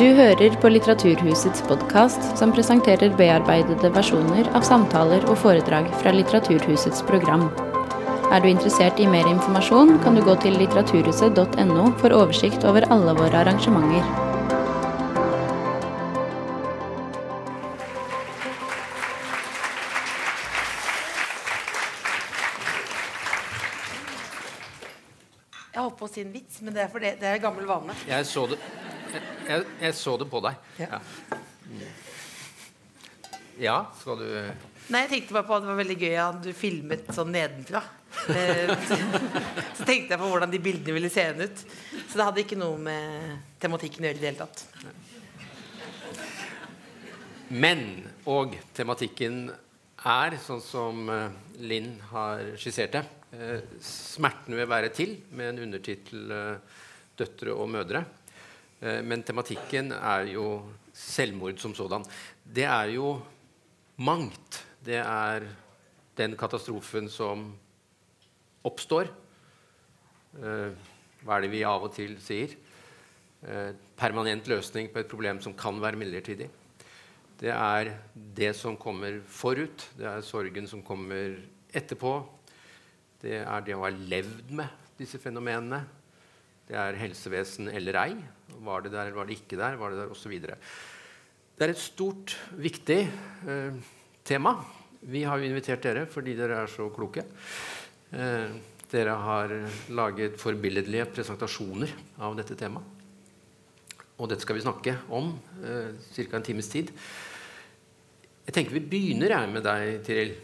Du hører på Litteraturhusets podkast, som presenterer bearbeidede versjoner av samtaler og foredrag fra Litteraturhusets program. Er du interessert i mer informasjon, kan du gå til litteraturhuset.no for oversikt over alle våre arrangementer. Jeg holdt på å si en vits, men det er, for det, det er gammel vane. Jeg så det, jeg, jeg, så det på deg. Ja. Ja. skal du Nei, jeg tenkte bare på at det var veldig gøy at du filmet sånn nedenfra. Eh, så, tenkte jeg på hvordan de bildene ville se ut. Så det hadde ikke noe med tematikken å gjøre i det hele tatt. Men og tematikken er, sånn som eh, Linn har skissert det, eh, smerten ved å være til, med en undertittel 'Døtre og mødre'. Eh, men tematikken er jo selvmord som sådan. Det er jo mangt. Det er den katastrofen som oppstår. Eh, hva er det vi av og til sier? Eh, permanent løsning på et problem som kan være midlertidig. Det er det som kommer forut. Det er sorgen som kommer etterpå. Det er det å ha levd med disse fenomenene. Det er helsevesen eller ei. Var det der, var det ikke der? Var det der, osv. Det er et stort, viktig eh, tema. Vi har jo invitert dere fordi dere er så kloke. Eh, dere har laget forbilledlige presentasjoner av dette temaet. Og dette skal vi snakke om eh, ca. en times tid. Jeg tenker Vi begynner jeg med deg, Tiril.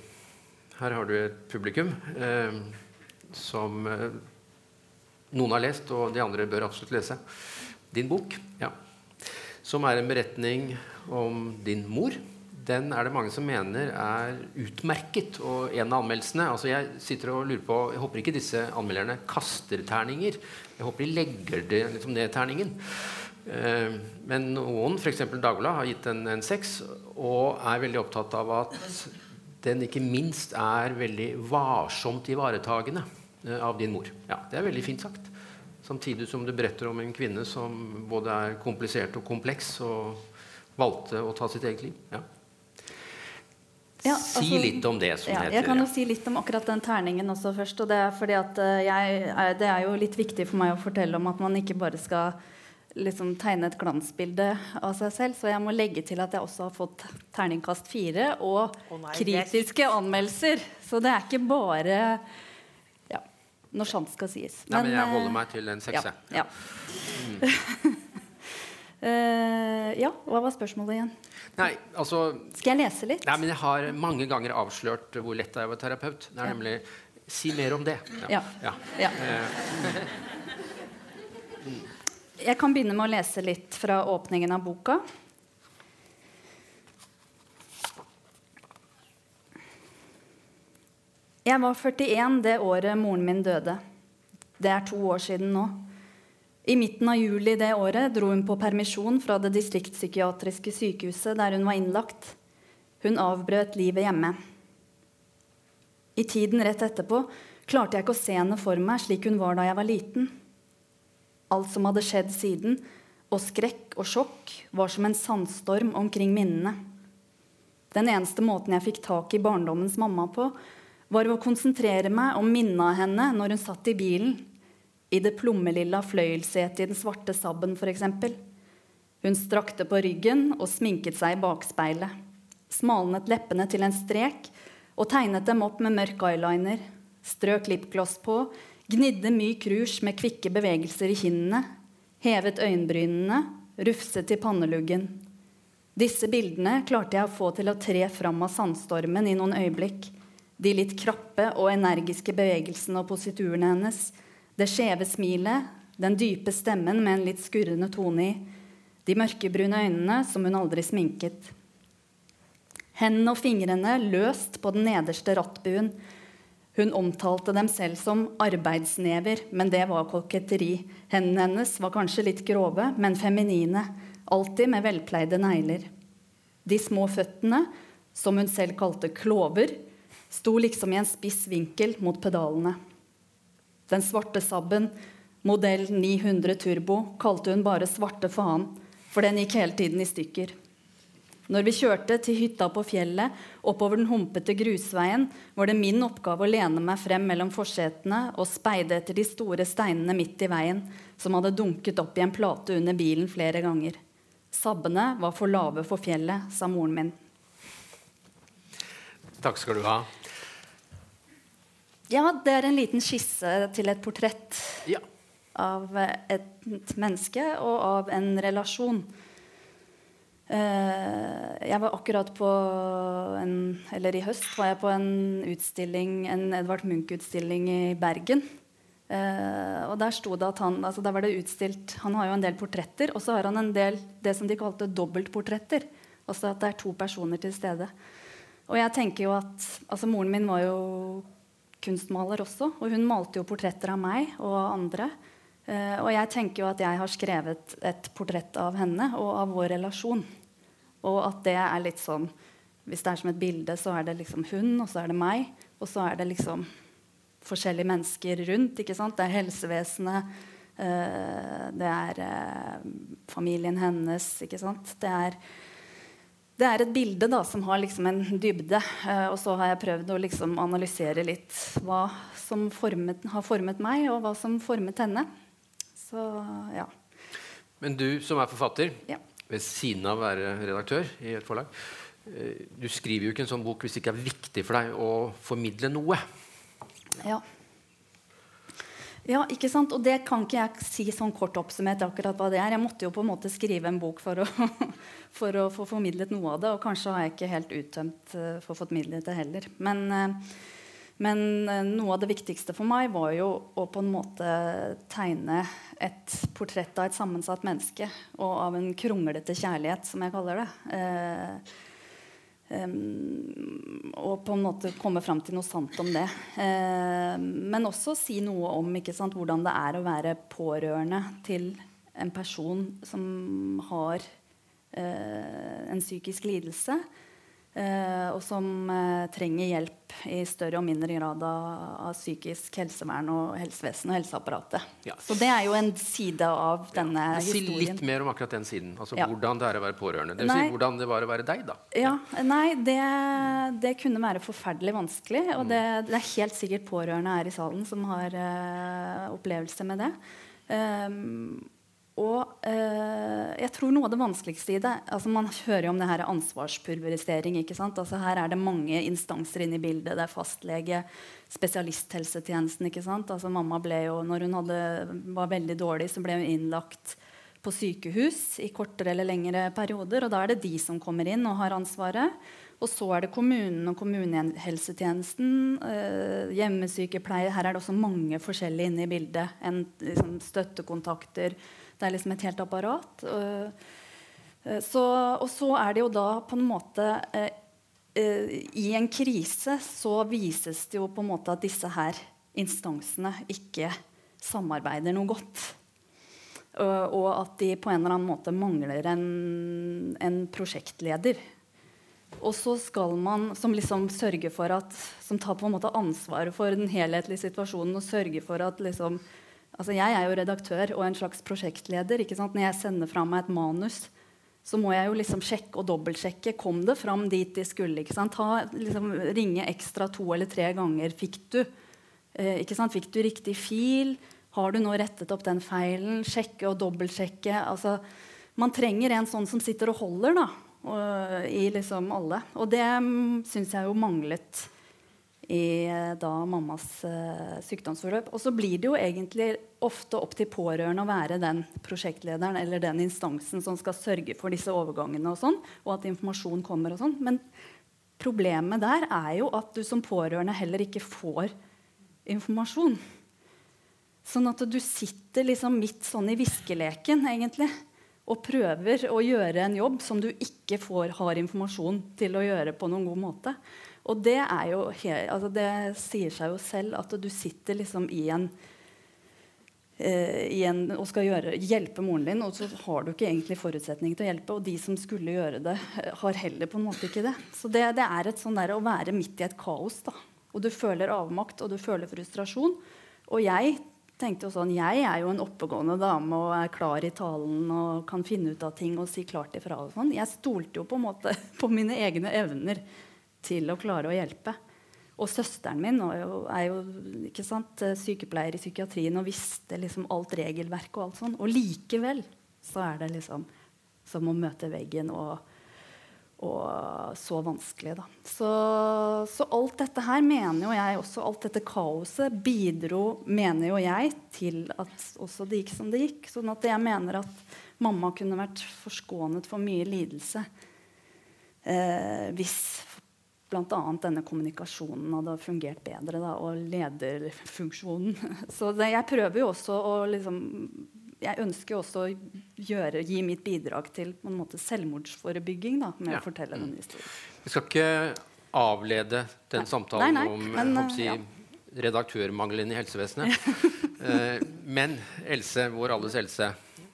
Her har du et publikum eh, som eh, noen har lest, og de andre bør absolutt lese. Din bok, ja. som er en beretning om din mor. Den er det mange som mener er utmerket. Og en av anmeldelsene altså Jeg sitter og lurer på, jeg håper ikke disse anmelderne kaster terninger. Jeg håper de legger det liksom ned terningen. Eh, men noen, f.eks. Dagbladet, har gitt den en seks og er veldig opptatt av at den ikke minst er veldig varsomt ivaretagende eh, av din mor. Ja, Det er veldig fint sagt. Samtidig som du beretter om en kvinne som både er komplisert og kompleks, og valgte å ta sitt eget liv. Ja. Ja, si altså- litt om det, som Ja, heter. jeg kan jo si litt om akkurat den terningen også først. og Det er fordi at eh, jeg, det er jo litt viktig for meg å fortelle om at man ikke bare skal liksom tegne et glansbilde av seg selv. Så jeg må legge til at jeg også har fått terningkast fire og oh, nei, kritiske anmeldelser. Så det er ikke bare når sant skal sies. Nei, men jeg eh, holder meg til en seks, ja, jeg. ja. Uh, ja, hva var spørsmålet igjen? Nei, altså Skal jeg lese litt? Nei, men jeg har mange ganger avslørt hvor lett å være terapeut. Det er Ja. nemlig Si mer om det. Ja. ja. Ja. Eh, Jeg kan begynne med å lese litt fra åpningen av boka. Jeg var 41 det året moren min døde. Det er to år siden nå. I midten av juli det året dro hun på permisjon fra det distriktspsykiatriske sykehuset der hun var innlagt. Hun avbrøt livet hjemme. I tiden rett etterpå klarte jeg ikke å se henne for meg slik hun var da jeg var liten. Alt som hadde skjedd siden, og skrekk og sjokk, var som en sandstorm omkring minnene. Den eneste måten jeg fikk tak i barndommens mamma på, var å konsentrere meg om minnet av henne når hun satt i bilen, i det plommelilla fløyelssetet i den svarte sabben f.eks. Hun strakte på ryggen og sminket seg i bakspeilet, smalnet leppene til en strek og tegnet dem opp med mørk eyeliner, strøk lipgloss på, gnidde myk rouge med kvikke bevegelser i kinnene, hevet øyenbrynene, rufset i panneluggen. Disse bildene klarte jeg å få til å tre fram av sandstormen i noen øyeblikk. De litt krappe og energiske bevegelsene og positurene hennes, det skjeve smilet, den dype stemmen med en litt skurrende tone i, de mørkebrune øynene som hun aldri sminket. Hendene og fingrene løst på den nederste rattbuen. Hun omtalte dem selv som arbeidsnever, men det var koketteri. Hendene hennes var kanskje litt grove, men feminine. Alltid med velpleide negler. De små føttene, som hun selv kalte klover, sto liksom i en spiss vinkel mot pedalene. Den svarte Sabben, modell 900 Turbo, kalte hun bare svarte faen. for den gikk hele tiden i stykker. Når vi kjørte til hytta på fjellet oppover den humpete grusveien, var det min oppgave å lene meg frem mellom forsetene og speide etter de store steinene midt i veien, som hadde dunket opp i en plate under bilen flere ganger. Sabbene var for lave for fjellet, sa moren min. Takk skal du ha. Ja, det er en liten skisse til et portrett Ja. av et menneske og av en relasjon. Eh, jeg var akkurat på en Eller i høst var jeg på en utstilling, en Edvard Munch-utstilling i Bergen. Eh, og der sto det at han altså der var det utstilt Han har jo en del portretter, og så har han en del det som de kalte dobbeltportretter. Altså at det er to personer til stede. Og jeg tenker jo at altså Moren min var jo kunstmaler også, og hun malte jo portretter av meg og andre. Uh, og jeg tenker jo at jeg har skrevet et portrett av henne og av vår relasjon. Og at det er litt sånn Hvis det er som et bilde, så er det liksom hun, og så er det meg. Og så er det liksom forskjellige mennesker rundt. ikke sant? Det er helsevesenet. Uh, det er uh, familien hennes. ikke sant? Det er, det er et bilde da, som har liksom en dybde. eh, og så har jeg prøvd å liksom analysere litt hva som formet, har formet meg, og hva som formet henne. Så ja. Men du som er forfatter, Ja. ved siden av å være redaktør i et forlag, eh, du skriver jo ikke en sånn bok hvis det ikke er viktig for deg å formidle noe. Ja. Ja, ikke sant? Og det kan ikke jeg si sånn kort oppsummert akkurat hva det er. Jeg måtte jo på en måte skrive en bok for å, for å få formidlet noe av det. Og kanskje har jeg ikke helt uttømt for å formidlet det heller. Men, uh, men uh, noe av det viktigste for meg var jo å på en måte tegne et portrett av et sammensatt menneske. Og av en kronglete kjærlighet, som jeg kaller det. Uh, Um, og på en måte komme fram til noe sant om det. Uh, men også si noe om sant, hvordan det er å være pårørende til en person som har uh, en psykisk lidelse. Uh, og som trenger hjelp i større og mindre grad av, psykisk helsevern og helsevesen og helseapparatet. Ja. Så det er jo en side av denne ja. Si historien. litt mer om akkurat den siden. Altså Ja. Hvordan det er å være pårørende. Det vil si hvordan det var å være deg, da. Ja, nei, det, det kunne være forferdelig vanskelig. Og det, det er helt sikkert pårørende her i salen som har uh, opplevelse med det. Um, og eh, jeg tror noe av det vanskeligste i det altså Man hører jo om det her ansvarspulverisering. ikke sant? Altså Her er det mange instanser inne i bildet. Det er fastlege, spesialisthelsetjenesten. ikke sant? Altså Mamma ble jo, når hun hadde, var veldig dårlig, så ble hun innlagt på sykehus i kortere eller lengre perioder. Og da er det de som kommer inn og har ansvaret. Og så er det kommunen og kommunehelsetjenesten, eh, hjemmesykepleie. Her er det også mange forskjellige inne i bildet. En, liksom, støttekontakter. Det er liksom et helt apparat. Eh, eh, så, og så er det jo da på en måte eh, I en krise så vises det jo på en måte at disse her instansene ikke samarbeider noe godt. Og, at de på en eller annen måte mangler en, en prosjektleder. Og så skal man som liksom sørge for at Som tar på en måte ansvaret for den helhetlige situasjonen og sørger for at liksom altså Jeg er jo redaktør og en slags prosjektleder. Når jeg sender fra meg et manus, så må jeg jo liksom sjekke og dobbeltsjekke. Kom det fram dit de skulle? Ta, liksom, ringe ekstra to eller tre ganger. Fikk du, eh? Fikk du riktig fil? Har du nå rettet opp den feilen? Sjekke og dobbeltsjekke. Altså, man trenger en sånn som sitter og holder da, og, i liksom alle. Og det mm, syns jeg jo manglet i eh, da mammas uh, sykdomsforløp. Og så blir det jo egentlig ofte opp til pårørende å være den prosjektlederen eller den instansen som skal sørge for disse overgangene og sånn, og at informasjon kommer og sånn. Men problemet der er jo at du som pårørende heller ikke får informasjon. Sånn at du sitter liksom midt sånn i viskeleken egentlig, og prøver å gjøre en jobb som du ikke får, har informasjon til å gjøre på noen god måte. Og det, er jo altså det sier seg jo selv at du sitter liksom i en, eh, i og skal gjøre, hjelpe moren din, og så har du ikke egentlig forutsetning til å hjelpe. Og de som skulle gjøre det, eh, har heller på en måte ikke det. Så det, det er et sånn der å være midt i et kaos. da. Og du føler avmakt, og du føler frustrasjon. Og jeg tenkte jo sånn Jeg er jo en oppegående dame og er klar i talen og kan finne ut av ting og si klart ifra. og sånn. Jeg stolte jo på en måte på mine egne evner til å klare å hjelpe. Og søsteren min er jo, er jo sant, sykepleier i psykiatrien og visste liksom alt regelverk og alt sånn. Og likevel så er det liksom som å møte veggen og og så vanskelig. Da. Så, så, alt dette her mener jo jeg også, alt dette kaoset bidro, mener jo jeg, til at også det gikk som det gikk. Sånn at jeg mener at mamma kunne vært forskånet for mye lidelse eh, hvis bl.a. denne kommunikasjonen hadde fungert bedre, da, og lederfunksjonen. Så det, jeg prøver jo også å liksom jeg ønsker jo også å gjøre, gi mitt bidrag til på en måte selvmordsforebygging da, med ja. å fortelle denne historien. Vi skal ikke avlede den nei. samtalen nei, nei. om Men, uh, si, ja. redaktørmangelen i helsevesenet. eh, men Else, vår alles Else,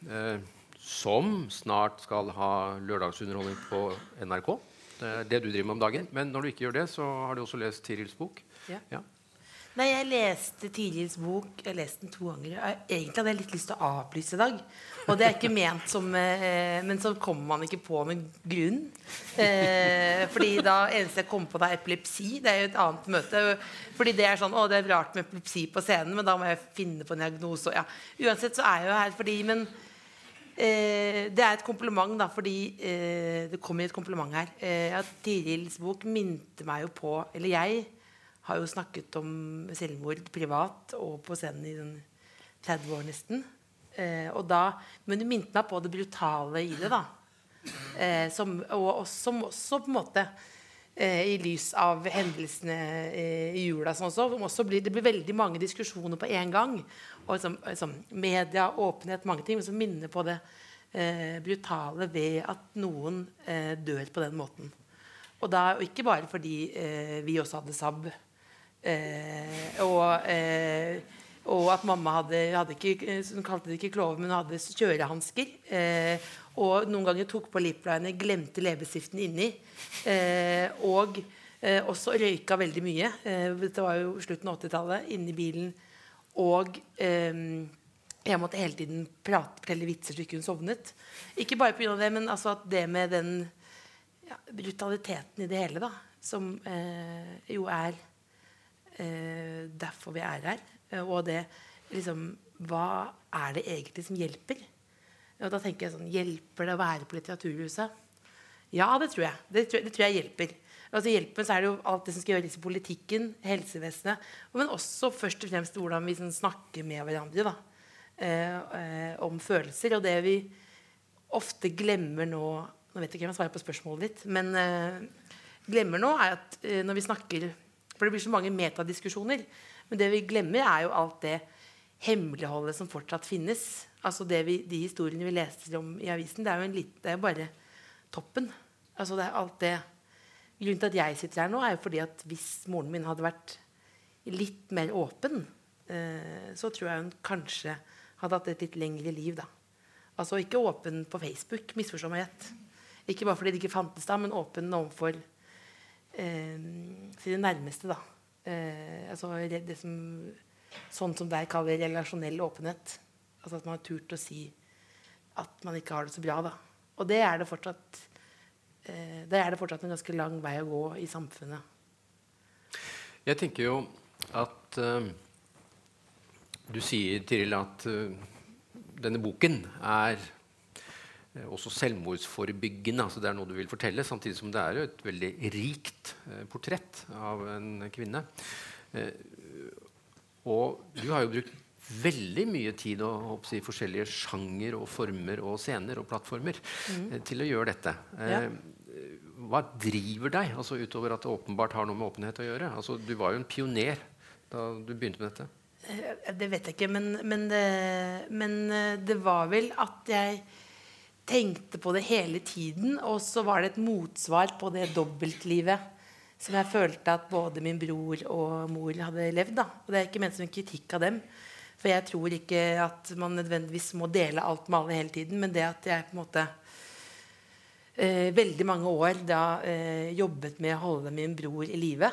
eh, som snart skal ha lørdagsunderholdning på NRK. Det er det du driver med om dagen. Men når du ikke gjør det, så har du også lest Tirils bok. Ja. ja. Nei, Jeg leste Tirils bok. Jeg leste den to ganger. Egentlig hadde jeg litt lyst til å avlyse i dag. Og det er ikke ment som eh, Men så kommer man ikke på med grunn. Eh, fordi da eneste jeg kommer på, det er epilepsi. Det er jo et annet møte. Fordi det er sånn Å, det er rart med epilepsi på scenen, men da må jeg finne på en diagnose. Ja. Uansett så er jeg jo her fordi Men eh, det er et kompliment, da, fordi eh, det kommer et kompliment her. Eh, at Tirils bok minte meg jo på Eller jeg har jo snakket om selvmord privat og på scenen i 30 sånn år nesten. Eh, og da, men du minte meg på det brutale i det. da. Eh, som, og som også på en måte eh, i lys av hendelsene i jula Sånn også, også blir, Det blir veldig mange diskusjoner på én gang. Og som, som media, åpenhet, mange ting. Men som minner på det eh, brutale ved at noen eh, dør på den måten. Og, da, og ikke bare fordi vi også hadde SAB Eh, og, eh, og, at mamma hadde, hadde ikke, Hun kalte det ikke klove, men hun hadde kjørehansker. Eh, og noen ganger tok på lipliner, glemte leppestiften inni. og også røyka veldig mye. dette var jo slutten av 80-tallet. Inni bilen. Og jeg måtte hele tiden prate, fortelle vitser så ikke hun sovnet. Ikke bare pga. det, men altså at det med den ja, brutaliteten i det hele, da, som eh, jo er eh, derfor vi er her. Eh, og det liksom Hva er det egentlig som hjelper? Og da tenker jeg sånn Hjelper det å være på Litteraturhuset? Ja, det tror jeg. Det tror, det tror jeg hjelper. Altså hjelpen så er det jo alt det som skal gjøres i politikken, helsevesenet, men også først og fremst hvordan vi sånn, snakker med hverandre da, eh, eh, om følelser. Og det vi ofte glemmer nå Nå vet jeg ikke om jeg svarer på spørsmålet ditt, men eh, glemmer nå, er at eh, når vi snakker for det blir så mange metadiskusjoner. Men det vi glemmer, er jo alt det hemmeligholdet som fortsatt finnes. Altså vi, De historiene vi leser om i avisen, det er jo, lite, det er bare toppen. Altså det er alt det Grunnen til at jeg sitter her nå, er jo fordi at hvis moren min hadde vært litt mer åpen, eh, så tror jeg hun kanskje hadde hatt et litt lengre liv. da. Altså ikke åpen på Facebook, misforstå meg rett. Ikke bare fordi det ikke fantes da, men åpen overfor eh, sine nærmeste. da. Eh, altså det som sånn som der kaller relasjonell åpenhet. Altså at man har turt å si at man ikke har det så bra. da. Og det er det fortsatt eh, der er det fortsatt en ganske lang vei å gå i samfunnet. Jeg tenker jo at eh, Du sier, Tiril, at uh, denne boken er Eh, også selvmordsforebyggende. altså Det er noe du vil fortelle, samtidig som det er et veldig rikt eh, portrett av en kvinne. Eh, og du har jo brukt veldig mye tid og i forskjellige sjanger og former og scener og plattformer mm. til å gjøre dette. Ja. Hva driver deg, altså utover at det åpenbart har noe med åpenhet å gjøre? Altså, du var jo en pioner da du begynte med dette. Det vet jeg ikke, men, men, det, men det var vel at jeg tenkte på det hele tiden. Og så var det et motsvar på det dobbeltlivet som jeg følte at både min bror og mor hadde levd. Da. Og det er ikke ment som en kritikk av dem. For jeg tror ikke at man nødvendigvis må dele alt med alle hele tiden. Men det at jeg på en måte eh, veldig mange år da eh, jobbet med å holde min bror i live.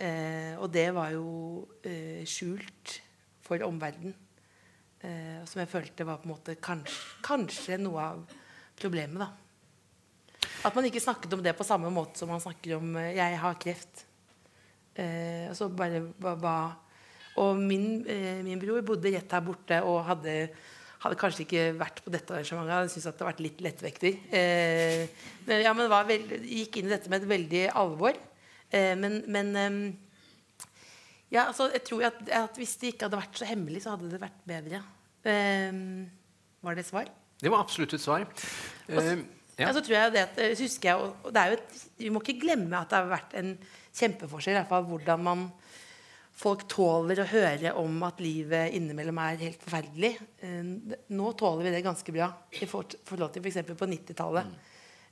Eh, og det var jo eh, skjult for omverdenen. Eh, som jeg følte var på en måte kanskje, kanskje noe av problemet. da. At man ikke snakket om det på samme måte som man snakker om eh, 'jeg har kreft'. Eh, bare, ba, ba. og min, eh, min, bror bodde rett her borte og hadde, hadde kanskje ikke vært på dette arrangementet. Jeg syntes at det hadde vært litt lettvektig. Eh, men, ja, men veld, gikk inn i dette med et veldig alvor. Eh, men, men eh, ja, altså, jeg tror at, at, hvis det ikke hadde vært så hemmelig, så hadde det vært bedre. Var det svar? Det var absolutt et svar. Også, ja. altså, så tror jeg det at, eh, husker jeg, og det er jo et, Vi må ikke glemme at det har vært en kjempeforskjell i hvert fall hvordan man folk tåler å høre om at livet innimellom er helt forferdelig. Eh, nå tåler vi det ganske bra i forhold til f.eks. på 90-tallet. Mm.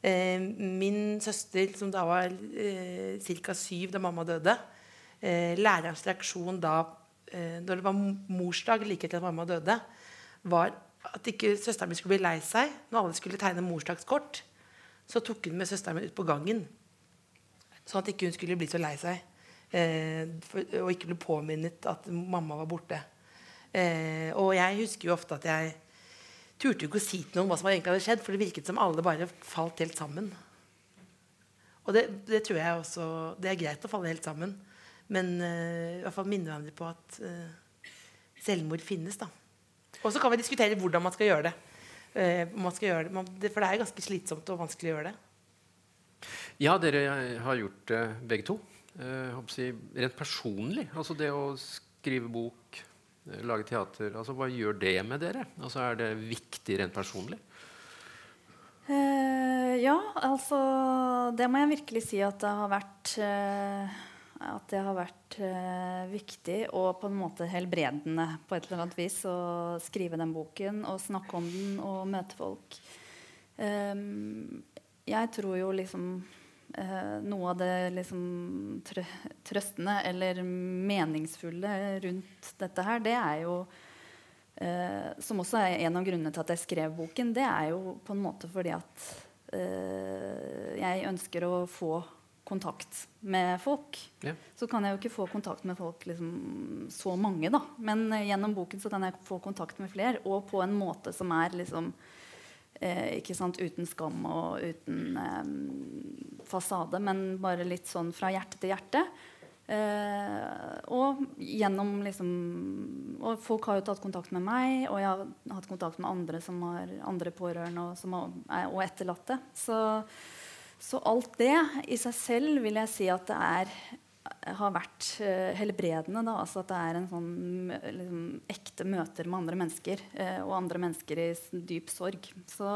Eh, min søster, som da var eh, ca. syv da mamma døde Lærerens reaksjon da når det var morsdag like etter at mamma døde, var at ikke søsteren min skulle bli lei seg når alle skulle tegne morsdagskort. Så tok hun med søsteren min ut på gangen, sånn at ikke hun skulle bli så lei seg. Eh, og ikke ble påminnet at mamma var borte. Eh, og jeg husker jo ofte at jeg turte ikke å si til noen hva som egentlig hadde skjedd, for det virket som alle bare falt helt sammen. Og det, det tror jeg også Det er greit å falle helt sammen, men eh, i hvert fall minne hverandre på at eh, selvmord finnes. da og så kan vi diskutere hvordan man skal gjøre det. Uh, skal gjøre det. For det er ganske slitsomt og vanskelig å gjøre det. Ja, dere har gjort det uh, begge to. Uh, si, rent personlig. Altså det å skrive bok, uh, lage teater. Altså, hva gjør det med dere? Altså, er det viktig rent personlig? ja, altså Det må jeg virkelig si at det har vært at det har vært eh, viktig og på en måte helbredende på et eller annet vis å skrive den boken og snakke om den og møte folk. Um, jeg tror jo liksom eh, noe av det liksom trø trøstende eller meningsfulle rundt dette her, det er jo eh, Som også er en av grunnene til at jeg skrev boken, det er jo på en måte fordi at eh, jeg ønsker å få kontakt med folk. Ja. Så kan jeg jo ikke få kontakt med folk liksom, så mange, da. Men gjennom boken så kan jeg få kontakt med flere, og på en måte som er liksom eh, ikke sant, uten skam og uten eh, fasade, men bare litt sånn fra hjerte til hjerte. Eh, og gjennom liksom Og folk har jo tatt kontakt med meg, og jeg har hatt kontakt med andre som har andre pårørende og, har, og etterlatte. Så så alt det i seg selv vil jeg si at det er, har vært uh, helbredende. Da. Altså at det er en sånn liksom, ekte møter med andre mennesker, Eh, og andre mennesker i dyp sorg. Så,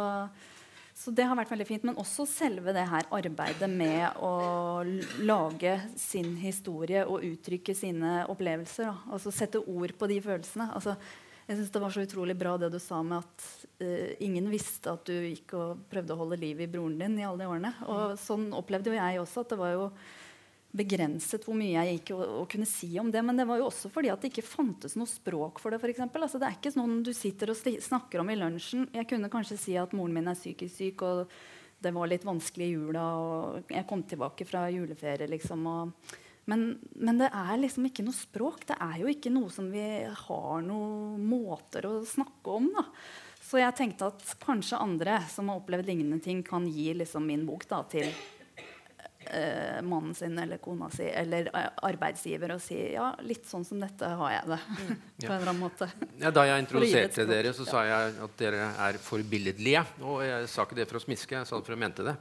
så, det har vært veldig fint. Men også selve det her arbeidet med å lage sin historie og uttrykke sine opplevelser. Da. Altså sette ord på de følelsene. Altså, jeg synes Det var så utrolig bra det du sa med at eh, ingen visste at du gikk og prøvde å holde liv i broren din i alle de årene. Og Sånn opplevde jo jeg også. at det var jo begrenset hvor mye jeg gikk og, kunne si om det. Men det var jo også fordi at det ikke fantes noe språk for det. For eksempel. altså, det er ikke sånn du sitter og snakker om i lunsjen. Jeg kunne kanskje si at moren min er psykisk syk, og det var litt vanskelig i jula, og jeg kom tilbake fra juleferie. liksom, og men, men, det er liksom ikke noe språk. Det er jo ikke noe som vi har noen måter å snakke om. Da. Så jeg tenkte at kanskje andre som har opplevd lignende ting, kan gi liksom min bok da, til eh, mannen sin eller kona si eller eh, arbeidsgiver og si ja, litt sånn som dette har jeg det. Mm. på en eller annen måte. Ja, da jeg introduserte dere, så sa jeg at dere er forbilledlige. Og jeg sa ikke det for å smiske, jeg sa det for å mente det.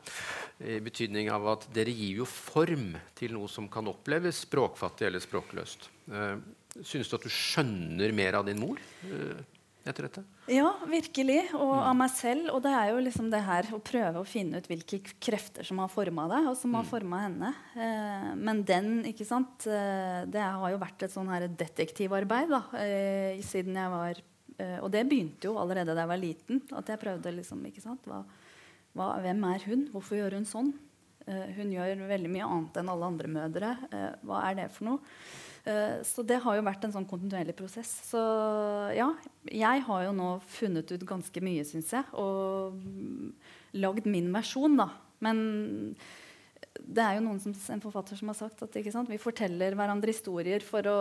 I betydning av at dere gir jo form til noe som kan oppleves språkfattig eller språkløst. Uh, synes du at du skjønner mer av din mor? Uh, etter dette? Ja, virkelig. Og av meg selv. Og det er jo liksom det her å prøve å finne ut hvilke krefter som har forma deg, og som har mm. forma henne. Eh, men den, ikke sant eh, Det har jo vært et sånn her detektivarbeid da, eh, siden jeg var Og det begynte jo allerede da jeg var liten. At jeg prøvde liksom ikke sant, hva, hva, Hvem er hun? Hvorfor gjør hun sånn? Hun gjør veldig mye annet enn alle andre mødre. Hva er det for noe? Eh, så det har jo vært en sånn kontinuerlig prosess. Så ja, jeg har jo nå funnet ut ganske mye, syns jeg, og lagd min versjon, da. Men det er jo noen som, en forfatter som har sagt at vi forteller hverandre historier for å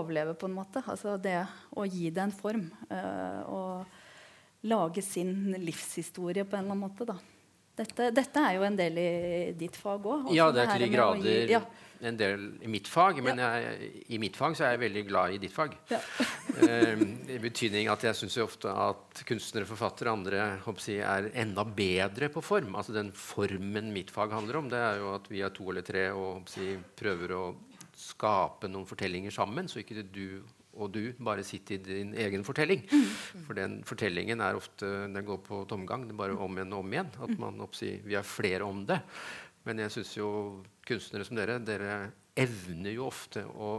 overleve. på en måte. Altså det å gi det en form. Uh, og lage sin livshistorie på en eller annen måte. da. Dette, dette, er jo en del i ditt fag òg. Ja, det er til de grader gi, ja. En del i mitt fag. Men jeg, i mitt fag så er jeg veldig glad i ditt fag. Ja. uh, I betydning at jeg syns ofte at kunstnere, forfattere og andre jeg, er enda bedre på form. Altså Den formen mitt fag handler om, det er jo at vi er to eller tre og jeg, prøver å skape noen fortellinger sammen, så ikke du og du bare sitter i din egen fortelling. Mm. For den fortellingen er ofte, den går på tomgang. Det er bare om igjen og om igjen. At man oppsier, Vi er flere om det. Men jeg syns jo kunstnere som dere, dere evner jo ofte å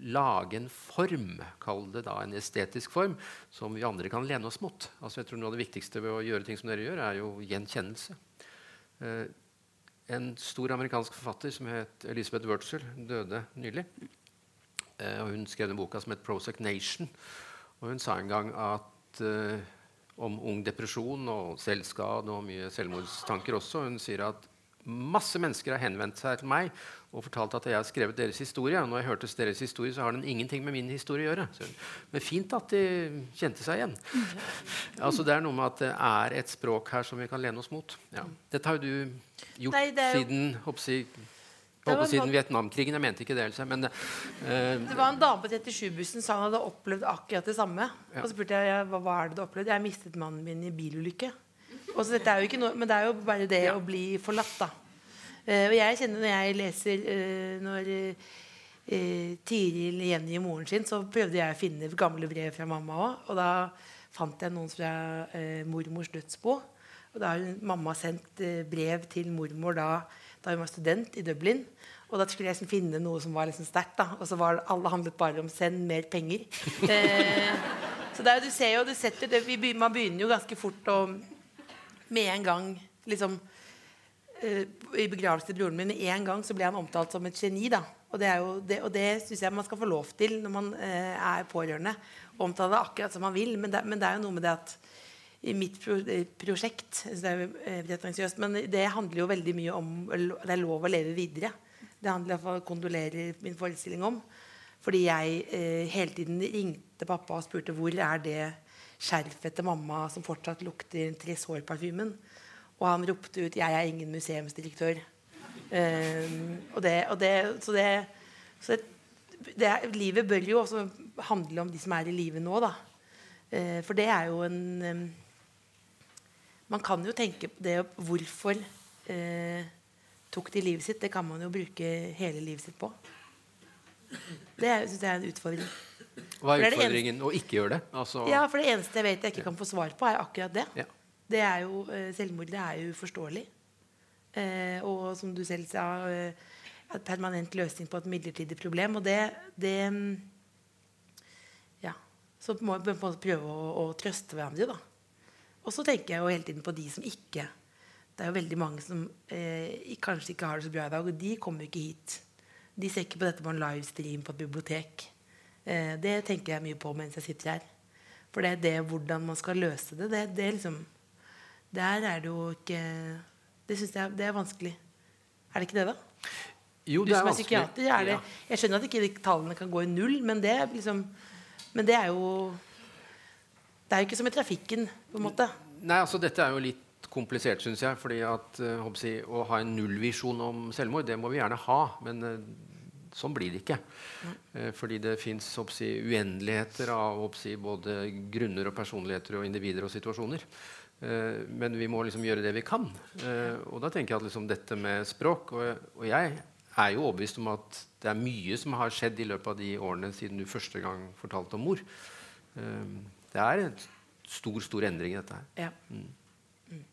lage en form, kall det da en estetisk form, som vi andre kan lene oss mot. Altså jeg tror Noe av det viktigste ved å gjøre ting som dere gjør, er jo gjenkjennelse. Eh, en stor amerikansk forfatter som het Elisabeth Wurtzel, døde nylig. Eh, hun skrev den boka som het 'Prozac Nation'. Og hun sa en gang at eh, om ung depresjon og selvskade og mye selvmordstanker også. Hun sier at masse mennesker har henvendt seg til meg og fortalt at jeg har skrevet deres historie. Og når jeg hørte deres historie, så har den ingenting med min historie å gjøre. Så, men fint at de kjente seg igjen. altså Det er noe med at det er et språk her som vi kan lene oss mot. Ja. Dette har jo du gjort Nei, jo... siden hoppsi, på siden. Vietnamkrigen. Jeg mente ikke det. Men, uh, det var en dame på 37-bussen sa han hadde opplevd akkurat det samme. Ja. Og så spurte jeg hva, hva er det du har opplevd. Jeg mistet mannen min i bilulykke. Og så dette er jo ikke noe, Men det er jo bare det ja. å bli forlatt, da. Uh, og jeg kjenner når jeg leser uh, Når Tiril gjengir moren sin, så prøvde jeg å finne gamle brev fra mamma òg. Og da fant jeg noen fra mormors dødsbo. Og da har mamma sendt brev til mormor da da hun var student i Dublin. Og da skulle jeg liksom finne noe som var liksom sterkt. Og så var alle handlet bare om 'send mer penger'. Eh, så der, du ser jo, du setter det, vi, Man begynner jo ganske fort å med en gang liksom eh, I begravelsen til broren min med en gang så ble han omtalt som et geni. da Og det, jo, det, det syns jeg man skal få lov til når man eh, er pårørende. Omtale det akkurat som man vil. Men det, men det er jo noe med det at i mitt pro eh, prosjekt. Det er jo pretensiøst, men det handler jo veldig mye om det er lov å leve videre. Det handler å kondolere min forestilling om. Fordi jeg eh, hele tiden ringte pappa og spurte hvor er det skjerfet til mamma som fortsatt lukter Tresor-parfymen. Og han ropte ut 'Jeg er ingen museumsdirektør'. Um, og det, og det, så det, så det er, livet bør jo også handle om de som er i live nå. da. Uh, for det er jo en um, man kan jo tenke på det Hvorfor uh, tok de livet sitt? Det kan man jo bruke hele livet sitt på. Det syns jeg er en utfordring. Hva er utfordringen å ikke gjøre det? Altså... Ja, for Det eneste jeg vet jeg ikke kan få svar på, er akkurat det. Ja. Det er jo, eh, Selvmord det er jo uforståelig. Eh, og som du selv sa, eh, et permanent løsning på et midlertidig problem. Og det, det Ja. Så må vi prøve å, å trøste hverandre, da. Og så tenker jeg jo hele tiden på de som ikke Det er jo veldig mange som eh, kanskje ikke har det så bra i dag, og de kommer jo ikke hit. De ser ikke på dette på en livestream på et bibliotek. Eh, det tenker jeg mye på mens jeg sitter her. For det er det hvordan man skal løse det. det, det liksom, der er det jo ikke Det syns jeg det er vanskelig. Er det ikke det, da? Jo, det er, er vanskelig. Er det, jeg skjønner at ikke tallene kan gå i null, men det, liksom, men det er jo det er jo ikke som i trafikken. på en måte. Nei, altså Dette er jo litt komplisert, syns jeg. fordi at uh, Å ha en nullvisjon om selvmord, det må vi gjerne ha. Men uh, sånn blir det ikke. Eh, fordi det fins si, uendeligheter av si, både grunner og personligheter og individer og situasjoner. men vi må liksom gjøre det vi kan. og da tenker jeg at liksom, dette med språk og, og jeg er jo overbevist om at det er mye som har skjedd i løpet av de årene siden du første gang fortalte om mor. Det er en stor, stor endring i dette her. Ja. Mm. Mm.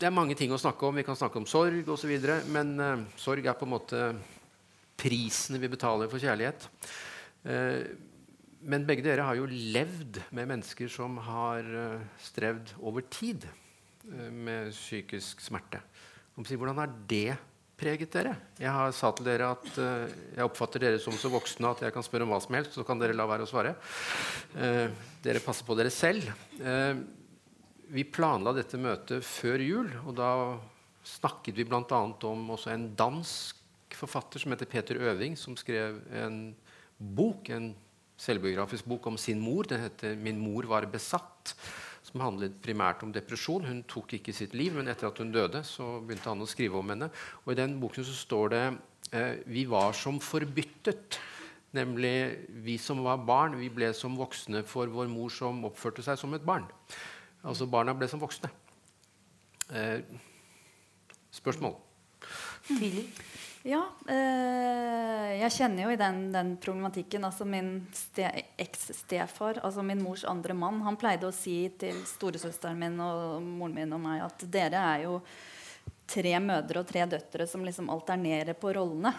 Det er mange ting å snakke om. Vi kan snakke om sorg osv. Men uh, sorg er på en måte prisen vi betaler for kjærlighet. Uh, men begge dere har jo levd med mennesker som har uh, strevd over tid med psykisk smerte. Hvordan har det preget dere? Jeg har sa til dere at jeg oppfatter dere som så voksne at jeg kan spørre om hva som helst, så kan dere la være å svare. Dere passer på dere selv. Uh, vi planla dette møtet før jul, og da snakket vi bl.a. om en dansk forfatter som heter Peter Øving, som skrev en bok, en selvbiografisk bok om sin mor. Den heter 'Min mor var besatt', som handlet primært om depresjon. Hun tok ikke sitt liv, men etter at hun døde, så begynte han å skrive om henne. Og I den boken så står det eh, 'Vi var som forbyttet'. Nemlig vi som var barn, vi ble som voksne for vår mor som oppførte seg som et barn. Altså barna ble som voksne. Eh, spørsmål? Tidlig. Ja, eh, jeg kjenner jo i den, den problematikken. Altså min eks-stefar, altså min mors andre mann, han pleide å si til storesøsteren min og moren min og meg at dere er jo tre mødre og tre døtre som liksom alternerer på rollene.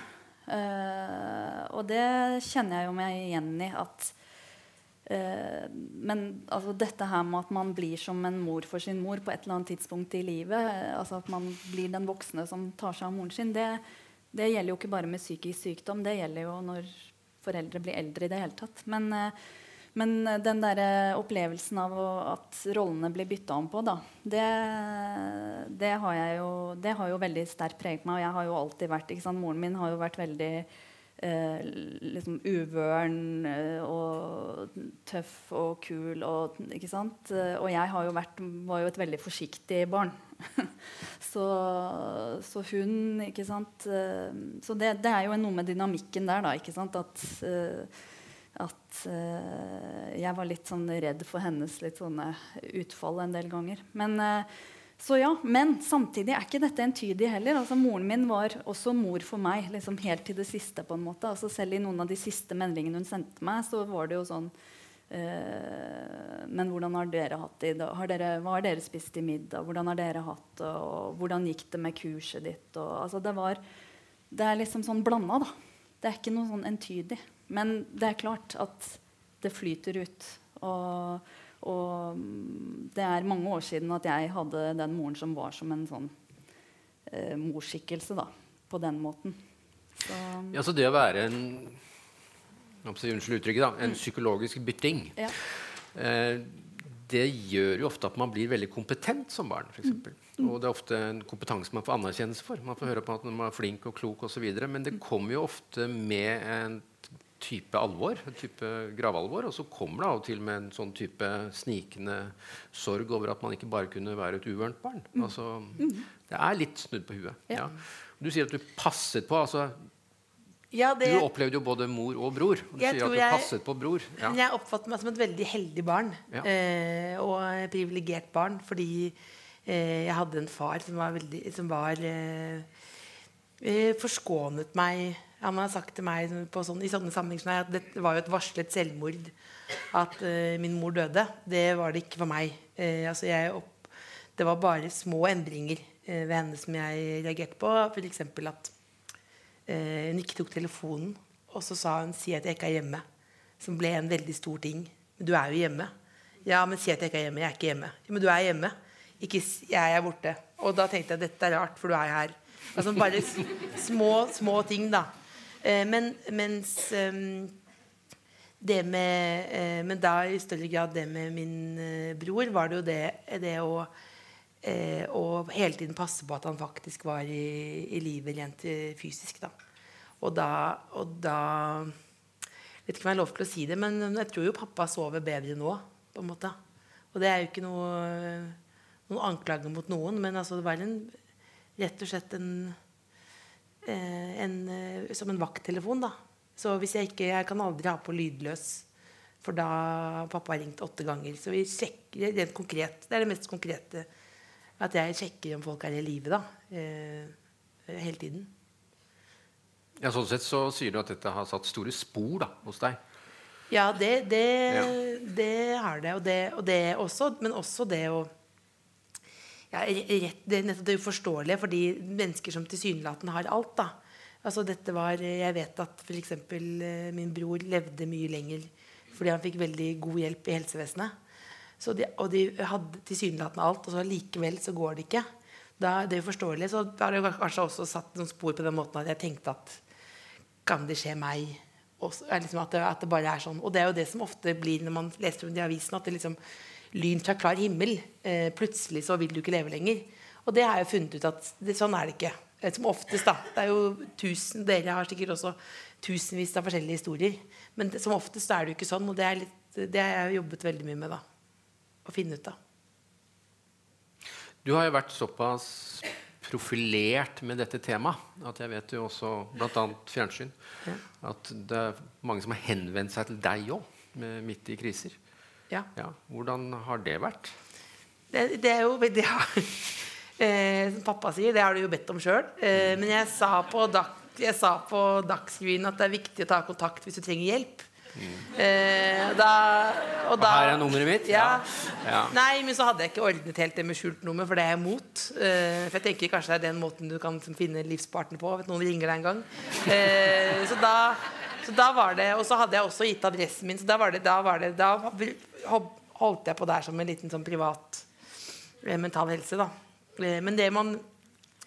Eh, og det kjenner jeg jo meg igjen i. at Eh, men altså, dette her med at man blir som en mor for sin mor på et eller annet tidspunkt i livet, eh, altså at man blir den voksne som tar seg av moren sin, det, det, gjelder jo ikke bare med psykisk sykdom. Det gjelder jo når foreldre blir eldre i det hele tatt. Men, eh, men den der opplevelsen av at rollene blir bytta om på, da, det, det, har jo, det har jo veldig sterkt preget meg. Og jeg har jo alltid vært Moren min har jo vært veldig eh, liksom uvøren eh, og tøff og kul. Og, ikke sant? Og jeg jo vært, var jo et veldig forsiktig barn. så, så, hun ikke sant? Eh, så det, det, er jo noe med dynamikken der, da. ikke sant? At, at jeg var litt sånn redd for hennes litt sånne utfall en del ganger. Men så ja, Men samtidig er ikke dette entydig heller. Altså, moren min var også mor for meg liksom helt til det siste. på en måte. Altså, selv i noen av de siste meldingene hun sendte meg, så var det jo sånn eh, Men hvordan har dere hatt det? Har dere, hva har dere spist i middag? Hvordan har dere hatt det? Og hvordan gikk det med kurset ditt? Og, altså, det, var, det er liksom sånn blanda, da. Det er ikke noe sånn entydig. Men det er klart at det flyter ut. Og og mm, det er mange år siden at jeg hadde den moren som var som en sånn eh, morsskikkelse, da. På den måten. Så, ja, så det å være en Unnskyld uttrykket, da. En mm. psykologisk bytting. Ja. Eh, det gjør jo ofte at man blir veldig kompetent som barn. For eksempel. mm. Og det er ofte en kompetanse man får anerkjennelse for. Man får høre på at man er flink og klok osv. Men det kommer jo ofte med en type alvor, en type gravalvor. Og så kommer det av og til med en sånn type snikende sorg over at man ikke bare kunne være et uvørent barn. Mm. Altså, det er litt snudd på huet. Ja. Du sier at du passet på. altså ja, det, du opplevde jo både mor og bror. Og du sier at du jeg, passet på bror. Ja. Jeg oppfatter meg som et veldig heldig barn. Ja. Eh, og privilegert barn. Fordi eh, jeg hadde en far som var, veldig, som var eh, eh forskånet meg han har sagt til meg sånn, i sånne sammenhenger at det var jo et varslet selvmord at uh, min mor døde. Det var det ikke for meg. Uh, altså opp, det var bare små endringer uh, ved henne som jeg reagerte på. F.eks. at hun ikke tok telefonen, og så sa hun 'si at jeg ikke er hjemme'. Som ble en veldig stor ting. Men du er jo hjemme. Ja, men si at jeg ikke er hjemme. Jeg er ikke hjemme. Ja, men du er hjemme. Ikke jeg er borte. Og da tenkte jeg dette er rart, for du er her. Altså bare små, små ting, da. Eh, men mens ehm, det med eh, Men da i større grad det med min eh, bror, var det jo det, det å og hele tiden passe på at han faktisk var i, i livet rent fysisk. Da. Og da, og da vet ikke om jeg har lov til å si det, men jeg tror jo pappa sover bedre nå. på en måte. Og det er jo ikke noe, noen anklage mot noen, men altså det var en, rett og slett en Eh, en, eh, som en vakttelefon. da. Så hvis jeg ikke Jeg kan aldri ha på lydløs, for da pappa har ringt åtte ganger. Så vi sjekker rent konkret. Det er det mest konkrete. At jeg sjekker om folk er i live da. Eh, hele tiden. Ja, Sånn sett så sier du at dette har satt store spor da, hos deg. Ja, det, det, ja. det har det. Og, det. og det også. Men også det å ja, rett, det, det uforståelige for de mennesker som tilsynelatende har alt. da. Altså dette var, Jeg vet at f.eks. Eh, min bror levde mye lenger fordi han fikk veldig god hjelp i helsevesenet. De, og de hadde tilsynelatende alt, og så likevel så går det ikke. Da, det er uforståelig. Så har det kanskje også satt noen spor på den måten at jeg tenkte at kan det skje meg? Også, liksom at, det, at, det, bare er sånn. Og det er jo det som ofte blir når man leser om det i avisen. at det liksom lyn fra klar himmel. Eh, plutselig så vil du ikke leve lenger. Og det har jeg funnet ut at det, sånn er det ikke. Eh, Som oftest, da. Det er jo tusen, Dere har sikkert også tusenvis av forskjellige historier. Men det, som oftest er det jo ikke sånn, og det, er litt, det har jeg jobbet veldig mye med. da Å finne ut av. Du har jo vært såpass profilert med dette temaet at jeg vet jo også, bl.a. fjernsyn, Ja. at det er mange som har henvendt seg til deg òg, midt i kriser. Ja. Ja, hvordan har det vært? Det, det er jo det har, eh, Som pappa sier, det har du jo bedt om sjøl. Eh, men jeg sa, på dag, jeg sa på Dagsrevyen at det er viktig å ta kontakt hvis du trenger hjelp. Eh, da, og da, Her er nummeret mitt? Ja. Ja. Nei, men så hadde jeg ikke ordnet helt det med skjult nummer, for det er jeg imot. Eh, for jeg tenker kanskje det er den måten du kan finne livspartner på. Vet, noen ringer deg en gang. Eh, så da så da var det, Og så hadde jeg også gitt adressen min. Så da var det, da, var det, da holdt jeg på der som en liten sånn privat eh, mental helse. da eh, Men det man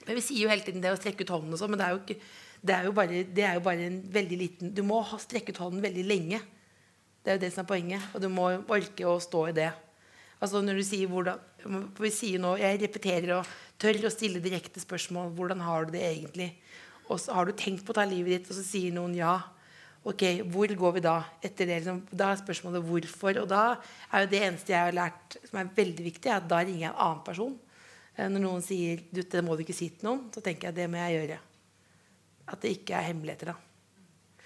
men Vi sier jo hele tiden det å strekke ut hånden og sånn, men det er ikke det er jo, bare, det er jo bare en veldig liten Du må ha strekke ut hånden veldig lenge. Det er jo det som er poenget. Og du må orke å stå i det. Altså når du sier hvordan Vi sier nå Jeg repeterer og tør å stille direkte spørsmål. Hvordan har du det egentlig? Og så har du tenkt på å ta livet ditt, og så sier noen ja. Ok, hvor går vi da? Etter det, liksom, da er spørsmålet hvorfor. Og da er jo det eneste jeg har lært som er veldig viktig, at da ringer jeg en annen person. Eh, Når noen sier du, det må du ikke si til noen, så tenker jeg det må jeg gjøre. At det ikke er hemmeligheter, da.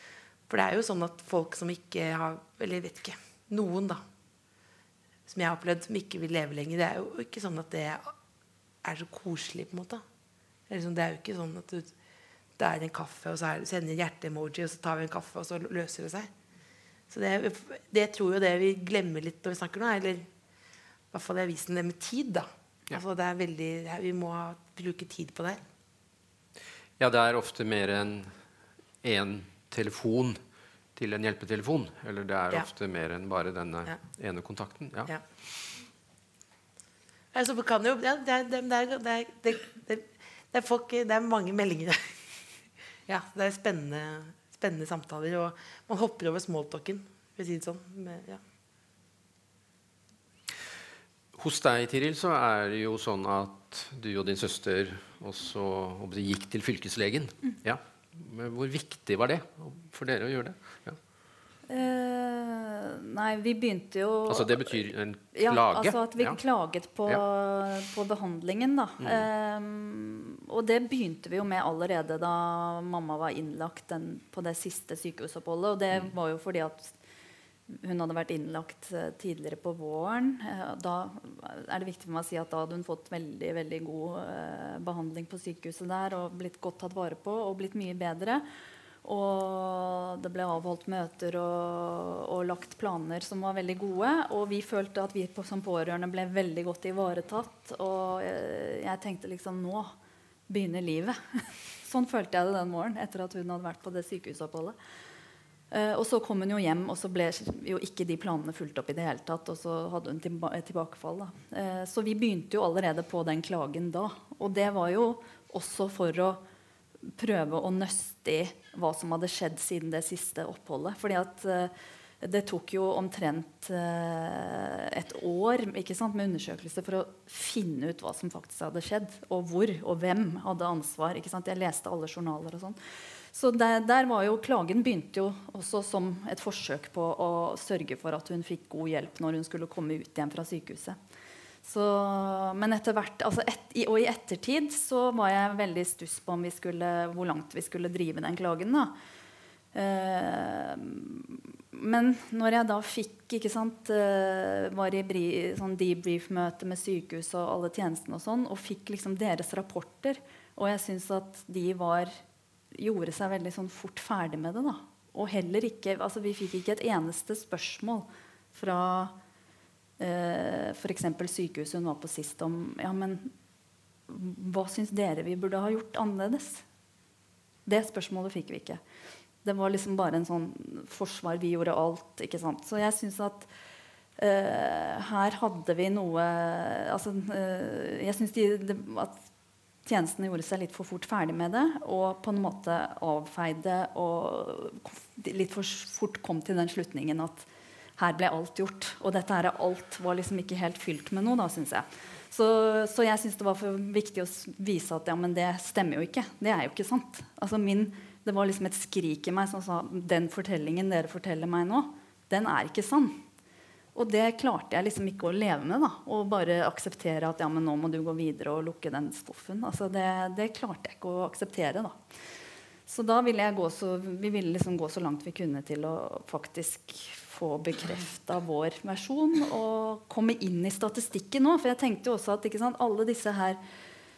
For det er jo sånn at folk som ikke har Eller vet ikke. Noen, da. Som jeg har opplevd, som ikke vil leve lenger. Det er jo ikke sånn at det er så koselig, på en måte. Det er, liksom, det er jo ikke sånn at du, det er en kaffe, og så er, sender hjerte-emoji, og så tar vi en kaffe, og så løser det seg. Så det, det tror jo det vi glemmer litt når vi snakker nå, eller i hvert fall i avisen, det med tid, da. Ja. Altså, det er veldig, vi må bruke tid på det. Ja, det er ofte mer enn én telefon til en hjelpetelefon. Eller det er Ja. ofte mer enn bare denne Ja. ene kontakten. Ja. Ja. Altså, jo, ja, det, er, det, er, det, er, det, er folk, det er mange meldinger. ja, det er spennende, spennende samtaler. Og man hopper over smalltalken, for å si det sånn. Med, ja. Hos deg, Tiril, så er det jo sånn at du og din søster også gikk til fylkeslegen. Ja. Men hvor viktig var det for dere å gjøre det? Ja. Eh, nei, vi begynte jo Altså det betyr en Ja, klage? altså at vi Ja. klaget på, på behandlingen, da. Eh, og det begynte vi jo med allerede da mamma var innlagt den, på det siste sykehusoppholdet. Og det var jo fordi at hun hadde vært innlagt eh, tidligere på våren. Da er det viktig for meg å si at da hadde hun fått veldig veldig god eh, behandling på sykehuset der og blitt godt tatt vare på og blitt mye bedre. Og det ble avholdt møter og, og lagt planer som var veldig gode. Og vi følte at vi som pårørende ble veldig godt ivaretatt. Og jeg, jeg tenkte liksom Nå begynner livet. sånn følte jeg det den morgenen etter at hun hadde vært på det sykehusoppholdet. Eh, og så kom hun jo hjem, og så ble jo ikke de planene fulgt opp i det hele tatt. Og så hadde hun tilba tilbakefall. Eh, så vi begynte jo allerede på den klagen da. Og det var jo også for å prøve å nøste i hva som hadde skjedd siden det siste oppholdet. Fordi at eh, det tok jo omtrent eh, et år sant, med undersøkelser for å finne ut hva som faktisk hadde skjedd. Og hvor og hvem hadde ansvar. Jeg leste alle journaler og sånn. Så der, der var jo Klagen begynte jo også som et forsøk på å sørge for at hun fikk god hjelp når hun skulle komme ut igjen fra sykehuset. Så, men etter hvert, altså et, Og i ettertid så var jeg veldig i stuss på skulle, hvor langt vi skulle drive den klagen. da. Eh, men når jeg da fikk ikke sant, eh, var i bri, sånn debrief-møte med sykehuset og alle tjenestene og sånn, og fikk liksom deres rapporter, og jeg syns at de var gjorde seg veldig sånn fort ferdig med det. da. Og heller ikke, altså Vi fikk ikke et eneste spørsmål fra eh, f.eks. sykehuset hun var på sist om ja, men hva syns dere vi burde ha gjort annerledes? Det spørsmålet fikk vi ikke. Det var liksom bare en sånn forsvar. Vi gjorde alt. ikke sant? Så jeg syns at Uh, her hadde vi noe altså, uh, Jeg syns at tjenestene gjorde seg litt for fort ferdig med det og på en måte avfeide og litt for fort kom til den slutningen at her ble alt gjort. Og dette her alt var liksom ikke helt fylt med noe, da, syns jeg. Så, så jeg syns det var for viktig å vise at ja, men det stemmer jo ikke. Det er jo ikke sant. Altså min, det var liksom et skrik i meg som sa den fortellingen dere forteller meg nå, den er ikke sann. Og det klarte jeg liksom ikke å leve med. da, Og bare akseptere at ja, men nå må du gå videre og lukke den skuffen. Altså det, det klarte jeg ikke å akseptere. da. Så da ville jeg gå så, vi ville liksom gå så langt vi kunne til å faktisk få bekrefta vår versjon og komme inn i statistikken nå. For jeg tenkte jo også at sant, alle disse her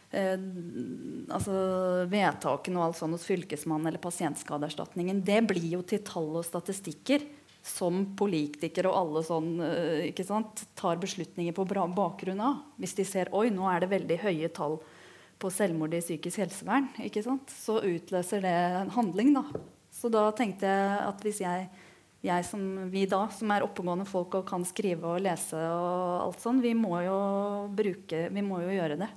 eh, altså vedtakene og alt sånt hos Fylkesmannen eller Pasientskadeerstatningen, det blir jo til tall og statistikker som politikere og alle sånn eh, ikke sant, tar beslutninger på bakgrunn av. Hvis de ser oi, nå er det veldig høye tall på selvmord i psykisk helsevern, ikke sant? så utløser det en handling. da. Så da tenkte jeg at hvis jeg jeg som, vi da, som er oppegående folk og kan skrive og lese og alt sånn, vi må jo bruke Vi må jo gjøre det.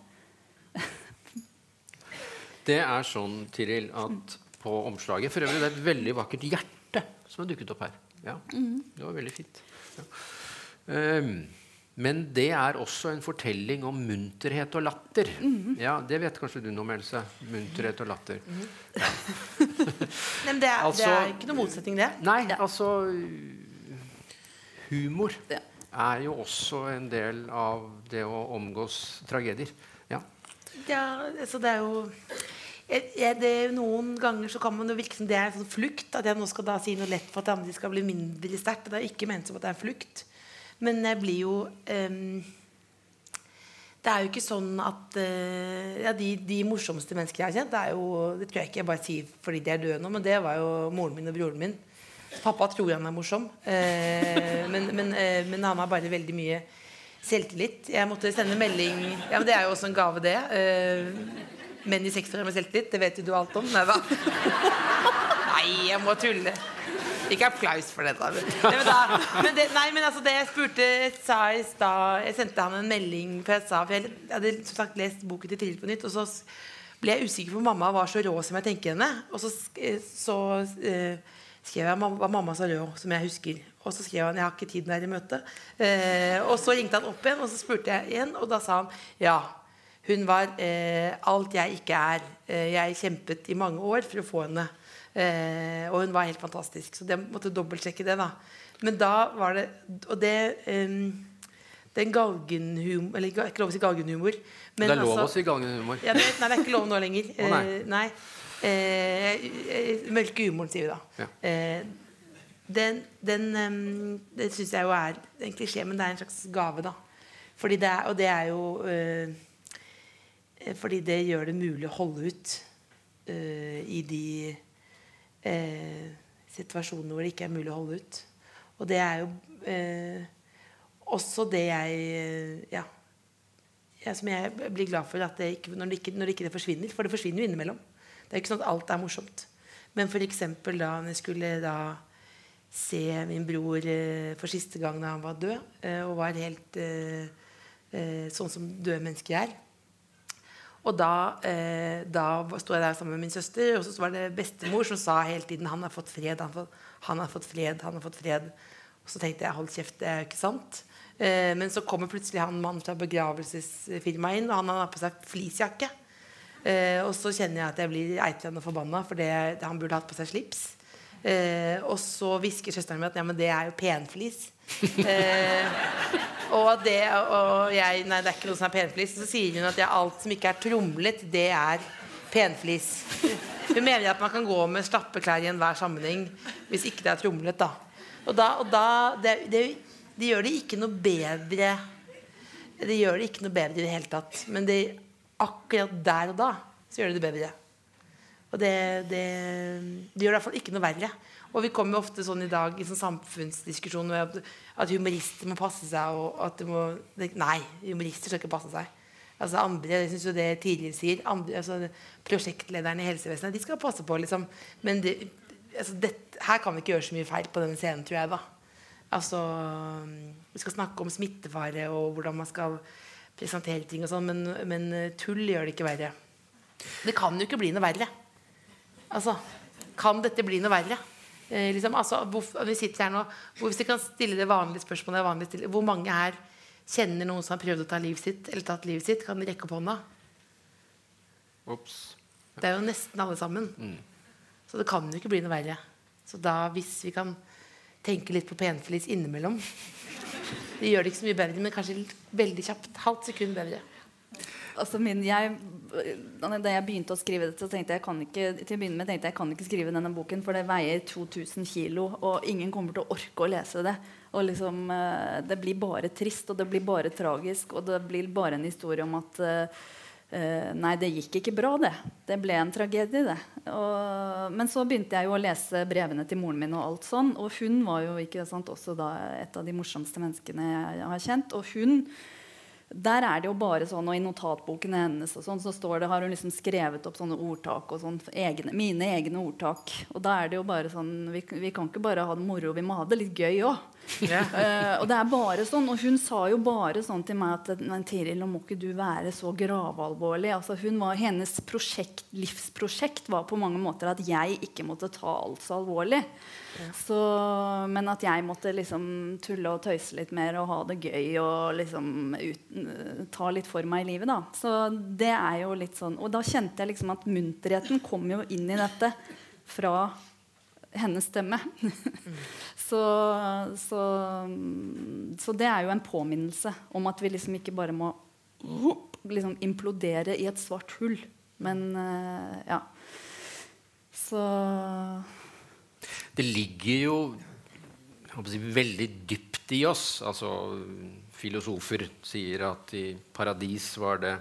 det er sånn, Tiril, at på omslaget For øvrig det er et veldig vakkert hjerte som har dukket opp her. Ja, Det var veldig fint. Ja. Um, men det er også en fortelling om munterhet og latter. Mm -hmm. Ja, Det vet kanskje du noe om, Else. Munterhet og latter. Mm -hmm. ja. Men det er, altså, det er, ikke noe motsetning, det? Nei, ja. altså Humor ja. er jo også en del av det å omgås tragedier. Ja, ja altså det er jo er det, noen ganger så kan man jo virke som det er en sånn flukt. At jeg nå skal da si noe lett for at andre skal bli mindre sterkt. Det er ikke ment som at det er flukt. Men jeg blir jo um, Det er jo ikke sånn at uh, ja, de, de, morsomste menneskene jeg har kjent, det, er jo, det tror jeg ikke jeg bare sier fordi de er døde nå, men det var jo moren min og broren min. Pappa tror han er morsom, uh, men, men, uh, men, han har bare veldig mye selvtillit. Jeg måtte sende melding Ja, men Det er jo også en gave, det. menn i 60 med selvtillit, det vet jo du alt om. Nei da. Nei, jeg må tulle. Ikke applaus for det, da. Nei, men, da, men det, nei, men altså, det jeg spurte sa i stad Jeg sendte han en melding, for jeg, sa, for jeg hadde som sagt lest boken til Tiril på nytt. Og så ble jeg usikker på mamma var så rå som jeg tenker henne. Og så, så uh, skrev jeg hva mamma sa rå som jeg husker. Og så skrev han jeg har ikke tid der i møte'. Uh, og så ringte han opp igjen, og så spurte jeg igjen, og da sa han ja. Hun var eh, alt jeg ikke er. jeg kjempet i mange år for å få henne. Eh, og hun var helt fantastisk. Så jeg måtte dobbeltsjekke det. da Men da var det Og det um, den galgenhumor Eller ikke lov å si galgenhumor. Men det er lov altså, å si galgenhumor. Ja, det, nei, det er ikke lov nå lenger. Oh, nei. Eh, nei. Eh, mørke humoren, sier vi da. Ja. Eh, den, den um, det syns jeg jo er en klisjé, men det er en slags gave, da. Fordi det er, og det er jo uh, Fordi det gjør det mulig å holde ut uh, i de eh, situasjoner hvor det ikke er mulig å holde ut. Og det er jo eh, også det jeg ja, ja, som jeg blir glad for det ikke, når, det ikke, når det ikke forsvinner. For det forsvinner jo innimellom. Det er ikke sånn at alt er morsomt. Men f.eks. da når jeg skulle da se min bror eh, for siste gang da han var død, eh, og var helt eh, eh, sånn som døde mennesker er, og da, eh, da sto jeg der sammen med min søster, og så var det bestemor som sa hele tiden 'Han har fått fred, han har fått, han har fått fred, han har fått fred'. Og så tenkte jeg 'hold kjeft, det er jo ikke sant'. Eh, men så kommer plutselig han mannen fra begravelsesfirmaet inn, og han har på seg fleecejakke. Eh, og så kjenner jeg at jeg blir eitrende forbanna, for det, han burde hatt på seg slips. Eh, og så hvisker søsteren min at ja, men det er jo penflis. eh, og, det, og jeg Nei, det er ikke noe som er penflis. Så sier hun at alt som ikke er tromlet, det er penflis. Hun mener at man kan gå med slappe klær i enhver sammenheng hvis ikke det er tromlet. da Og da, og da det, det, det, gjør det ikke noe bedre Det gjør det ikke noe bedre i det hele tatt. Men det, akkurat der og da så gjør det det bedre. Og det, det, det gjør i hvert fall ikke noe verre. Og vi kommer jo ofte sånn i dag i sånn samfunnsdiskusjon at, at humorister må passe seg. Og at det må, nei, humorister skal ikke passe seg. Altså andre, jeg synes jo det tidligere sier andre, altså Prosjektlederne i helsevesenet de skal passe på. liksom Men det, altså det, her kan vi ikke gjøre så mye feil på denne scenen, tror jeg. da Altså Vi skal snakke om smittefare og hvordan man skal presentere ting og sånn, men, men tull gjør det ikke verre. Det kan jo ikke bli noe verre. Altså, kan dette bli noe verre? Eh, liksom, altså, hvor, vi sitter her nå, hvor, Hvis vi kan stille det vanlige spørsmålet vanlig stille, Hvor mange her kjenner noen som har prøvd å ta livet sitt, eller tatt livet sitt, kan rekke opp hånda. Ops. Det er jo nesten alle sammen. Så det kan jo ikke bli noe verre. Så da, hvis vi kan tenke litt på penflis innimellom Det gjør det ikke så mye bedre, men kanskje veldig kjapt. Halvt sekund bedre. Altså min, jeg, da jeg begynte å skrive dette, så tenkte jeg kan ikke, til å begynne med tenkte jeg kan ikke skrive denne boken, for det veier 2000 kilo, og ingen kommer til å orke å lese det. Og liksom, eh, Det blir bare trist, og det blir bare tragisk, og det blir bare en historie om at eh, Nei, det gikk ikke bra, det. Det ble en tragedie, det. Og, men så begynte jeg jo å lese brevene til moren min, og alt sånn, og hun var jo ikke sant, også da et av de morsomste menneskene jeg har kjent. Og hun der er det jo bare sånn, og I notatbokene hennes og sånn, så står det, har hun liksom skrevet opp sånne ordtak. og sånn, egne, Mine egne ordtak. Og da er det jo bare sånn Vi, vi kan ikke bare ha det moro, vi må ha det litt gøy òg. og det er bare sånn, og hun sa jo bare sånn til meg at Men Tiril, nå må ikke du være så gravalvorlig. altså hun var, Hennes prosjekt, livsprosjekt var på mange måter at jeg ikke måtte ta alt så alvorlig. Så, men at jeg måtte liksom tulle og tøyse litt mer og ha det gøy og liksom ut, ta litt for meg i livet. da. Så det er jo litt sånn, Og da kjente jeg liksom at munterheten kom jo inn i dette fra hennes stemme. så, så, så det er jo en påminnelse om at vi liksom ikke bare må liksom implodere i et svart hull. Men eh, ja. Så Det ligger jo si, veldig dypt i oss. Altså, filosofer sier at i paradis var det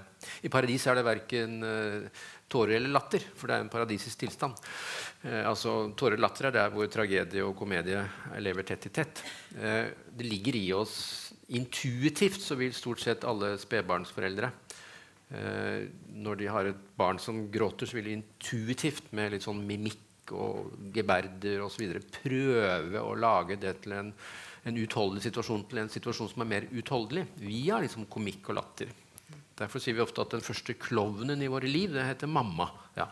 I paradis er det verken uh, tårer eller latter, for det er en paradisisk tilstand. Eh, altså, Tårer og latter er der hvor tragedie og komedie lever tett i tett. Eh, det ligger i oss intuitivt, så vil stort sett alle spedbarnsforeldre eh, Når de har et barn som gråter, så vil de intuitivt med litt sånn mimikk og geberder osv. prøve å lage det til en, en utholdelig situasjon til en situasjon som er mer utholdelig via liksom komikk og latter. Derfor sier vi ofte at den første klovnen i våre liv det heter mamma. Ja.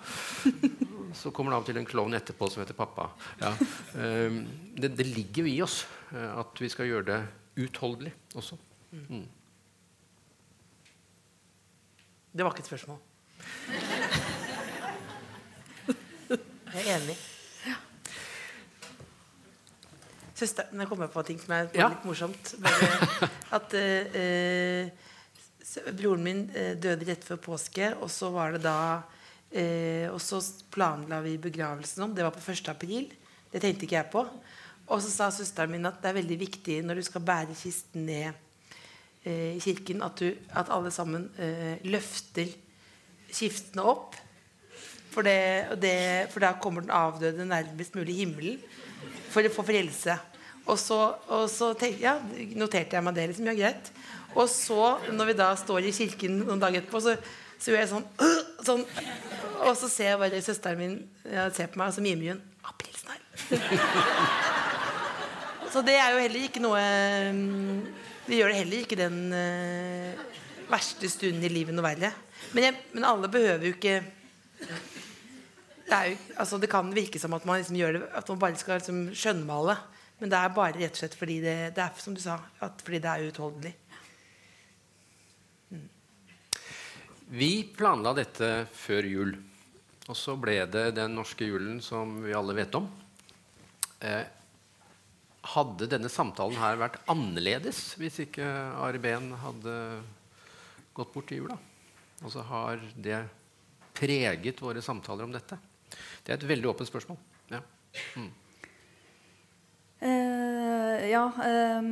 Så kommer det av og til en klovn etterpå som heter pappa. Ja. Um, det, det, ligger jo i oss uh, at vi skal gjøre det utholdelig også. Mm. Det var ikke et spørsmål. Jeg er enig. Søster, Nå kommer jeg på ting som er Ja. litt morsomt. Bare at uh, eh, s- Broren min eh, døde rett før påske, og så var det da eh, Og så planla vi begravelsen om. Det var på 1. april. Det tenkte ikke jeg på. Og så sa søsteren min at det er veldig viktig når du skal bære kisten ned eh, i kirken, at, du, at alle sammen eh, løfter kiftene opp. For, det, det, for da kommer den avdøde nærmest mulig himmelen for å få frelse. Og så, og så tenk, ja, noterte jeg meg det. liksom, ja greit Og så, når vi da står i kirken noen dager etterpå, så, så gjør jeg sånn, øh, sånn Og så ser jeg bare søsteren min ja, ser på meg, og så mimer hun. Aprilsen. Så det er jo heller ikke noe Vi Det gjør det heller ikke den øh, verste stunden i livet noe verre. Men, jeg, men alle behøver jo ikke det, jo, altså det kan virke som at man liksom det At man bare skal liksom skjønnmale. Men det er bare rett og slett fordi det, det er som du sa, fordi det er uutholdelig. Vi planla dette før jul. Og så ble det den norske julen som vi alle vet om. Eh, hadde denne samtalen her vært annerledes hvis ikke Ari Behn hadde gått bort i jula? Altså har det preget våre samtaler om dette? Det er et veldig åpent spørsmål. Ja. Mm. Eh, ja um,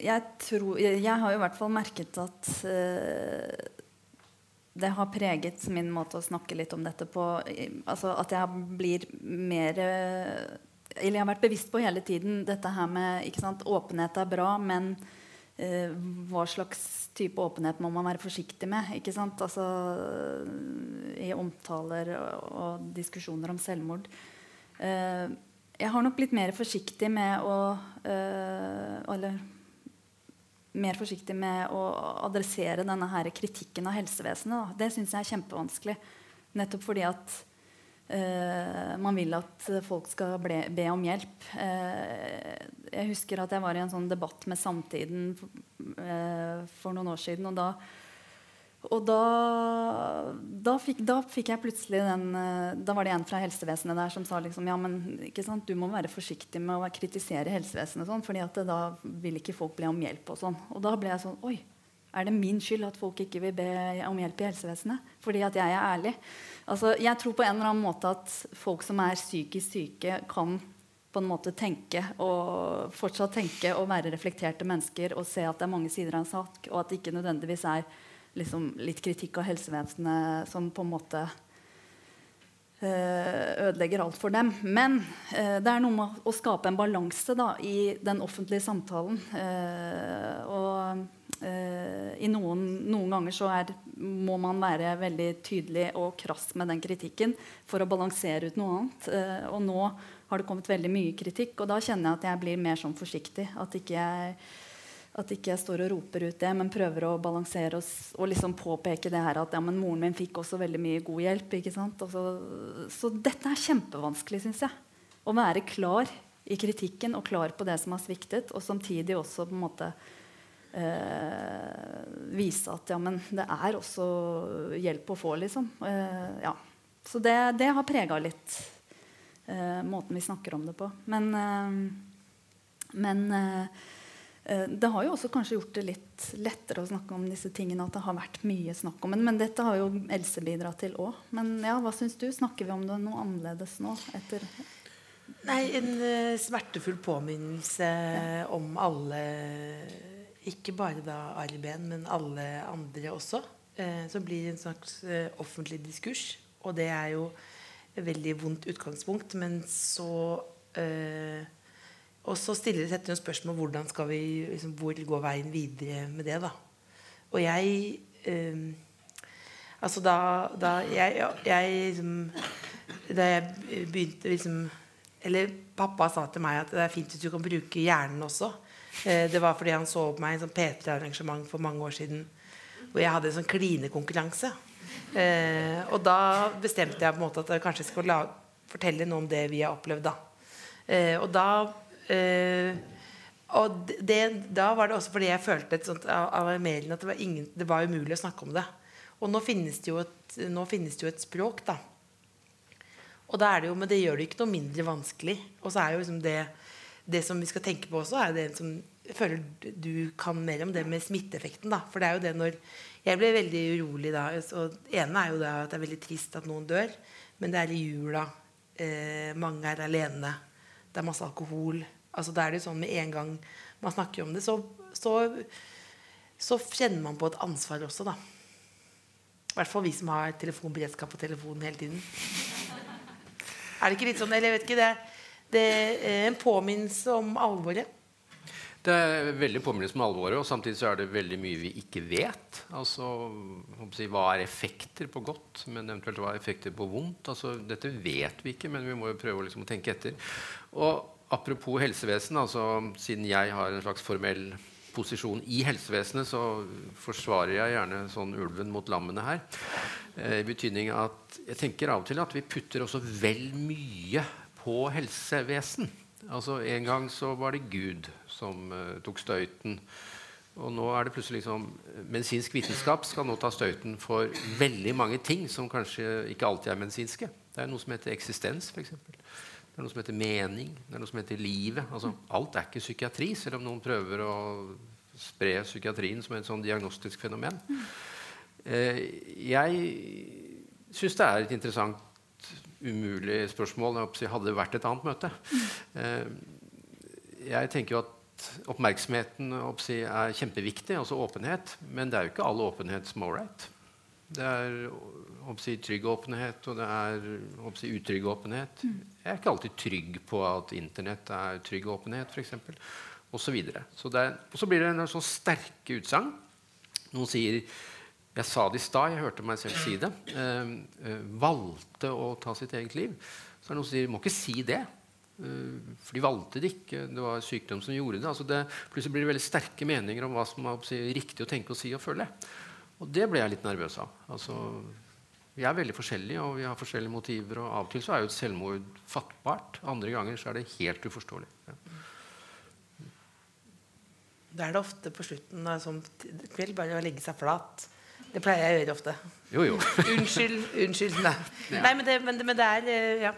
jeg, tror, jeg, jeg har i hvert fall merket at uh, det har preget min måte å snakke litt om dette på. Altså at jeg blir mer eh, Eller jeg har vært bevisst på hele tiden dette her med sant, Åpenhet er bra, men hva slags type åpenhet må man være forsiktig med? ikke sant? Altså I omtaler og, og diskusjoner om selvmord. Eh, jeg har nok blitt mer forsiktig med å øh, Eller mer forsiktig med å adressere denne her kritikken av helsevesenet. Da. Det syns jeg er kjempevanskelig. Nettopp fordi at øh, man vil at folk skal ble, be om hjelp. Uh, jeg husker at jeg var i en sånn debatt med Samtiden eh, for noen år siden. og da og da, da, fikk, da, fikk, jeg plutselig den eh, Da var det en fra helsevesenet der som sa liksom, ja, men du må være forsiktig med å kritisere helsevesenet, sånn, fordi da vil ikke folk be om hjelp. Og sånn. Og da ble jeg sånn Oi, er det min skyld at folk ikke vil be om hjelp i helsevesenet? Fordi at jeg er ærlig. Altså, jeg tror på en eller annen måte at folk som er psykisk syke, kan på en måte tenke og fortsatt tenke og være reflekterte mennesker og se at det er mange sider av en sak, og at det ikke nødvendigvis er liksom, litt kritikk av helsevesenet som på en måte Eh, ødelegger alt for dem. Men eh, det er noe med å skape en balanse da, i den offentlige samtalen. Eh, og i noen, noen ganger så er, må man være veldig tydelig og krass med den kritikken for å balansere ut noe annet. og nå har det kommet veldig mye kritikk, og da kjenner jeg at jeg blir mer sånn forsiktig. At ikke jeg at ikke jeg står og roper ut det, men prøver å balansere og, og liksom påpeke det her at ja, men moren min fikk også veldig mye god hjelp. ikke sant? Så, så, dette er kjempevanskelig, syns jeg. Å være klar i kritikken og klar på det som har sviktet, og samtidig også på en måte eh, vise at ja, men det er også hjelp å få, liksom. Eh, ja. Så det, det har prega litt eh, måten vi snakker om det på. Men, eh, men Eh, det har jo også kanskje gjort det litt lettere å snakke om disse tingene. at det har vært mye snakk om Men, men dette har jo Else bidratt til òg. Men ja, hva syns du? Snakker vi om det noe annerledes nå? etter... Nei, en uh, smertefull påminnelse ja. om alle Ikke bare da Arben, men alle andre også. Uh, som blir en slags uh, offentlig diskurs. Og det er jo et veldig vondt utgangspunkt. Men så uh, og så stiller det seg spørsmål hvordan skal vi, liksom, hvor går veien videre med det. da. Og jeg eh, Altså da, da jeg, jeg liksom, Da jeg begynte liksom Eller pappa sa til meg at det er fint hvis du kan bruke hjernen også. Eh, det var fordi han så på meg i sånn P3-arrangement for mange år siden hvor jeg hadde en sånn klinekonkurranse. Eh, og da bestemte jeg på en måte at jeg kanskje skulle fortelle noe om det vi har opplevd. da. Eh, og da og det, da var det også fordi jeg følte et sånt alarmerende at det var, ingen, det var umulig å snakke om det. Og nå finnes det jo et, det jo et språk, da. Og da er det jo, Men det gjør det ikke noe mindre vanskelig. Og så er jo liksom det, det som vi skal tenke på også, er det som føler du kan mer om det med smitteeffekten. da, For det er jo det når Jeg ble veldig urolig da. og ene er jo det at det er veldig trist at noen dør. Men det er i jula. Eh, mange er alene. Det er masse alkohol altså Da er det sånn med en gang man snakker om det, så, så, så kjenner man på et ansvar også, da. I hvert fall vi som har telefonberedskap på telefonen hele tiden. Er det ikke litt sånn, eller jeg vet ikke, det, det er en påminnelse om alvoret. Det er veldig påminnelse om alvoret, og samtidig så er det veldig mye vi ikke vet. Altså, Hva er effekter på godt, men eventuelt hva er effekter på vondt? Altså, dette vet vi ikke, men vi må jo prøve liksom, å tenke etter. Og Apropos helsevesen, altså siden jeg har en slags formell posisjon i helsevesenet, så forsvarer jeg gjerne sånn ulven mot lammene her. Eh, I betydning at jeg tenker av og til at vi putter også vel mye på helsevesen. Altså En gang så var det Gud som uh, tok støyten. Og nå er det plutselig liksom Medisinsk vitenskap skal nå ta støyten for veldig mange ting som kanskje ikke alltid er medisinske. Det er noe som heter eksistens, f.eks. Det er noe som heter mening. Det er noe som heter livet. Altså, alt er ikke psykiatri, selv om noen prøver å spre psykiatrien som et sånn diagnostisk fenomen. Eh, jeg syns det er et interessant, umulig spørsmål. Hadde det vært et annet møte. Eh, jeg tenker jo at oppmerksomheten er kjempeviktig, altså åpenhet. Men det er jo ikke all åpenhet som er ålreit. Det er si, trygg åpenhet, og det er si, utrygg åpenhet. Mm. Jeg er ikke alltid trygg på at Internett er trygg åpenhet, f.eks. Og så, videre. så og så blir det en sånn sterke utsagn. Noen sier Jeg sa det i stad, jeg hørte meg selv si det. Eh, eh, valgte å ta sitt eget liv. Så er det noen som sier må ikke si det. Eh, for de valgte det ikke. Det var sykdom som gjorde det. Altså det plutselig blir det veldig sterke meninger om hva som er riktig å tenke og si og føle. Og det ble jeg litt nervøs av. Altså, Vi er veldig forskjellige, og vi har forskjellige motiver. Og av og til så er jo et selvmord fattbart. Andre ganger så er det helt uforståelig. Ja. Da er det ofte på slutten av sånn kveld bare å legge seg flat. Det pleier jeg å gjøre ofte. Jo, jo. Unnskyld. Unnskyld. Nei, Ja. nei men, det, men, det, men det er eh, Ja.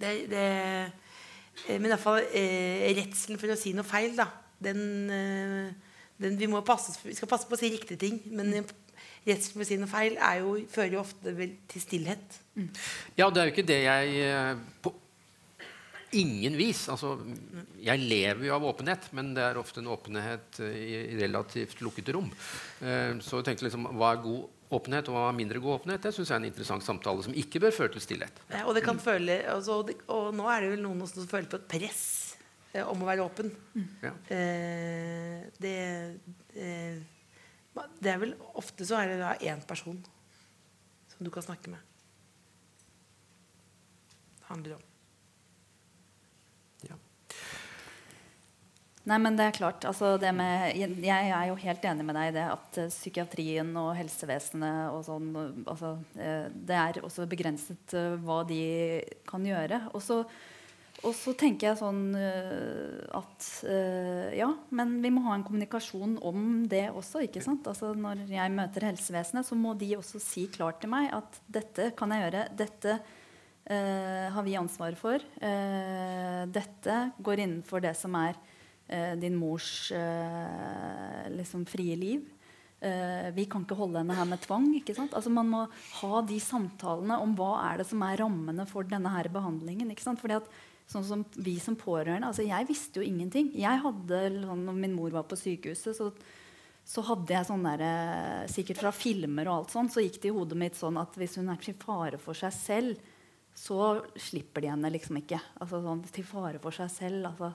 Det, det, eh, men iallfall eh, redselen for å si noe feil, da. Den, eh, den vi, må passe, vi skal passe på å si riktige ting. Men eh, redselen for å si noe feil er jo, fører jo ofte vel til stillhet. Ja, det er jo ikke det jeg eh, På ingen vis. Altså, jeg lever jo av åpenhet, men det er ofte en åpenhet eh, i relativt lukkede rom. Eh, Så jeg tenkte liksom, hva er god åpenhet, og hva er mindre god åpenhet? Det syns jeg er en interessant samtale som ikke bør føre til stillhet. Ja, og, det kan føle, altså, og, det, og nå er det vel noen som føler på et press om å være åpen. Ja. Eh, det, eh, det er vel Ofte så er det da én person som du kan snakke med. Det handler om. Ja. Nei, men det er klart. Altså, det med, jeg, jeg er jo helt enig med deg i det at eh, psykiatrien og helsevesenet og sånn altså, eh, Det er også begrenset eh, hva de kan gjøre. Og så, og så tenker jeg sånn eh, at eh, Ja, men vi må ha en kommunikasjon om det også. ikke sant? Altså, når jeg møter helsevesenet, så må de også si klart til meg at dette kan jeg gjøre. Dette uh, har vi ansvar for. Uh, dette går innenfor det som er uh, din mors liksom frie liv. Vi kan ikke holde henne her med tvang. ikke sant? Altså Man må ha de samtalene om hva er det som er rammene for denne her behandlingen. ikke sant? Fordi at sånn som Vi som pårørende altså Jeg visste jo ingenting. Jeg hadde, sånn, når min mor var på sykehuset, så, så hadde jeg sånn der, eh, Sikkert fra filmer og alt sånt, så gikk det i hodet mitt sånn at hvis hun er til fare for seg selv, så slipper de henne liksom ikke. Altså sånn til fare for seg selv. altså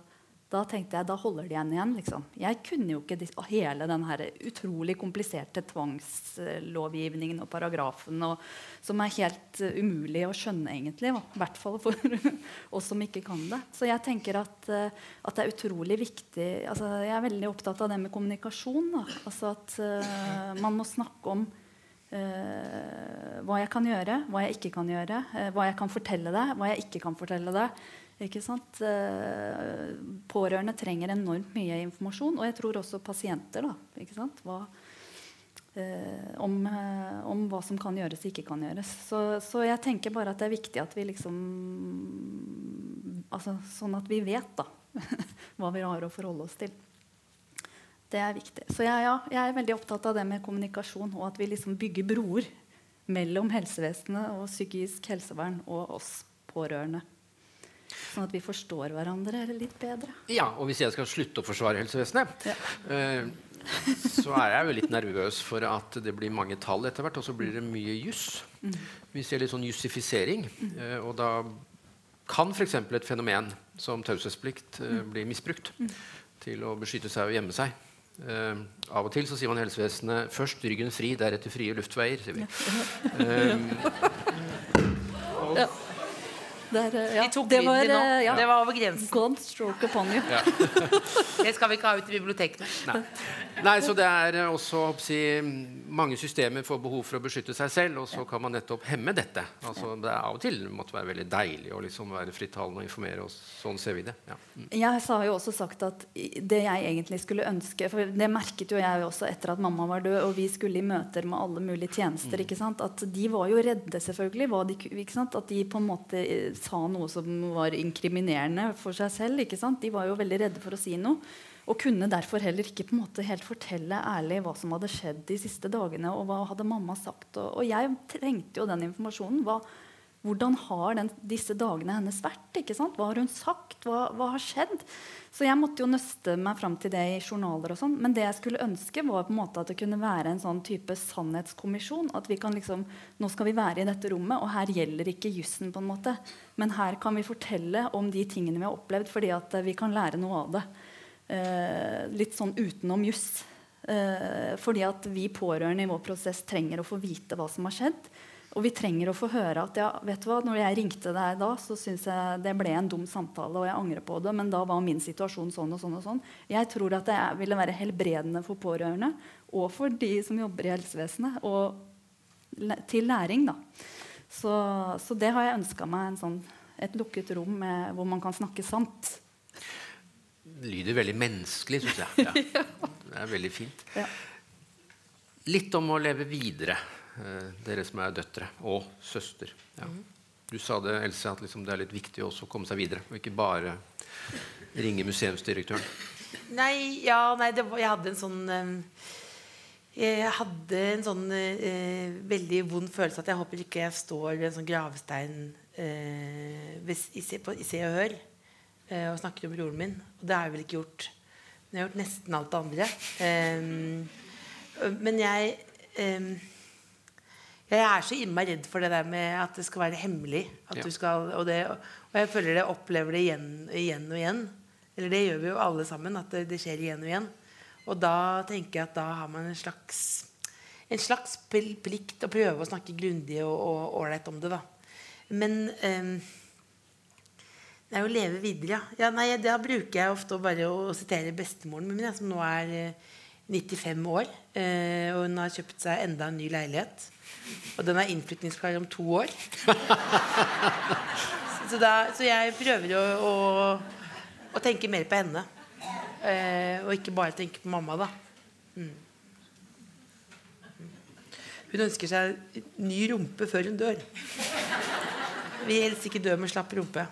da tenkte jeg, da holder de henne igjen. liksom. Jeg kunne jo ikke hele den utrolig kompliserte tvangslovgivningen og paragrafen og, som er helt eh, umulig å skjønne, egentlig. I hvert fall for oss som ikke kan det. Så jeg tenker at, eh, at det er utrolig viktig altså Jeg er veldig opptatt av det med kommunikasjon. Da. Altså at uh, man må snakke om Uh, hva jeg kan gjøre, hva jeg ikke kan gjøre, Uh, hva jeg kan fortelle deg, hva jeg ikke kan fortelle deg. Eh, pårørende trenger enormt mye informasjon, og jeg tror også pasienter. da? Hva, eh, om, eh, om hva som kan gjøres og ikke kan gjøres. Så, så jeg tenker bare at det er viktig at vi liksom altså, Sånn at vi vet da, hva vi har å forholde oss til. Det er viktig. Så jeg, ja, jeg er veldig opptatt av det med kommunikasjon, og at vi liksom bygger broer mellom helsevesenet og psykisk helsevern og oss pårørende. Sånn at vi forstår hverandre litt bedre. Ja, og hvis jeg skal slutte å forsvare helsevesenet, Ja. eh, så er jeg jo litt nervøs for at det blir mange tall etter hvert, og så blir det mye juss. Vi ser litt sånn jussifisering, eh, og da kan f.eks. et fenomen som taushetsplikt eh, bli misbrukt til å beskytte seg og gjemme seg. Uh, av og til så sier man helsevesenet først ryggen fri, deretter frie luftveier. sier vi. Eh, Der, eh, ja, De tok det var, nå. eh, ja. Det var over grensen. God stroke upon you. Det skal vi ikke ha ut i bibliotekene. Nei. Nei, så det er eh, også si, mange systemer får behov for å beskytte seg selv, og så kan man nettopp hemme dette. Altså, det er av og til måtte være veldig deilig å liksom være frittalende og informere oss. Sånn ser vi det. Ja. Mm. Jeg har jo også sagt at det jeg egentlig skulle ønske For det merket jo jeg også etter at mamma var død, og vi skulle i møter med alle mulige tjenester. ikke sant? At de var jo redde, selvfølgelig. De, ikke sant? At de på en måte eh, sa noe som var inkriminerende for seg selv. ikke sant? De var jo veldig redde for å si noe. Og kunne derfor heller ikke på en måte helt fortelle ærlig hva som hadde skjedd de siste dagene. Og hva hadde mamma sagt. Og, og jeg trengte jo den informasjonen. Hva, hvordan har den, disse dagene hennes vært? ikke sant? Hva har hun sagt? Hva, hva har skjedd? Så jeg måtte jo nøste meg fram til det i journaler. og sånn. Men det jeg skulle ønske, var på en måte at det kunne være en sånn type sannhetskommisjon. At vi kan liksom, Nå skal vi være i dette rommet, og her gjelder ikke jussen. på en måte. Men her kan vi fortelle om de tingene vi har opplevd, fordi at vi kan lære noe av det. Eh, litt sånn utenom juss. Eh, fordi at vi pårørende i vår prosess trenger å få vite hva som har skjedd. Og vi trenger å få høre at ja, vet du hva, når jeg ringte deg da, så syns jeg det ble en dum samtale, og jeg angrer på det, men da var min situasjon sånn og sånn og sånn. Jeg tror at det ville være helbredende for pårørende og for de som jobber i helsevesenet, og til læring. Da. Så, så det har jeg ønska meg, sånn, et lukket rom med, hvor man kan snakke sant. Lyder veldig menneskelig, syns jeg. Ja. Det er veldig fint. Litt om å leve videre, eh, dere som er døtre og søster. Ja. Du sa det, Else, at liksom det er litt viktig også å komme seg videre, og ikke bare ringe museumsdirektøren. Nei, ja, nei var, jeg hadde en sånn um, Jeg hadde en sånn eh, veldig vond følelse at jeg håper ikke jeg står ved en sånn gravstein eh, i, Se, på, i Se og Hør uh, og snakker om broren min. Og det har jeg vel ikke gjort. Men jeg har gjort nesten alt det andre. Um, men jeg um, jeg er så innmari redd for det der med at det skal være hemmelig. Ja. Skal, og, det, og, jeg føler det opplever det igjen, igjen og igjen. Eller det gjør vi jo alle sammen. At det, det, skjer igjen og igjen. Og da tenker jeg at da har man en slags, en slags plikt å prøve å snakke grundig og ålreit om det. da. Men um, det er å leve videre, ja. ja nei, da bruker jeg ofte bare å, sitere bestemoren min, som nå er uh, 95 år. Uh, og hun har kjøpt seg enda en ny leilighet. Og den er innflytningsklar om to år. så, da, så jeg prøver å, å å, tenke mer på henne. Eh, og ikke bare tenke på mamma, da. Mm. Hun ønsker seg ny rumpe før hun dør. Vi helst ikke dø med slapp rumpe.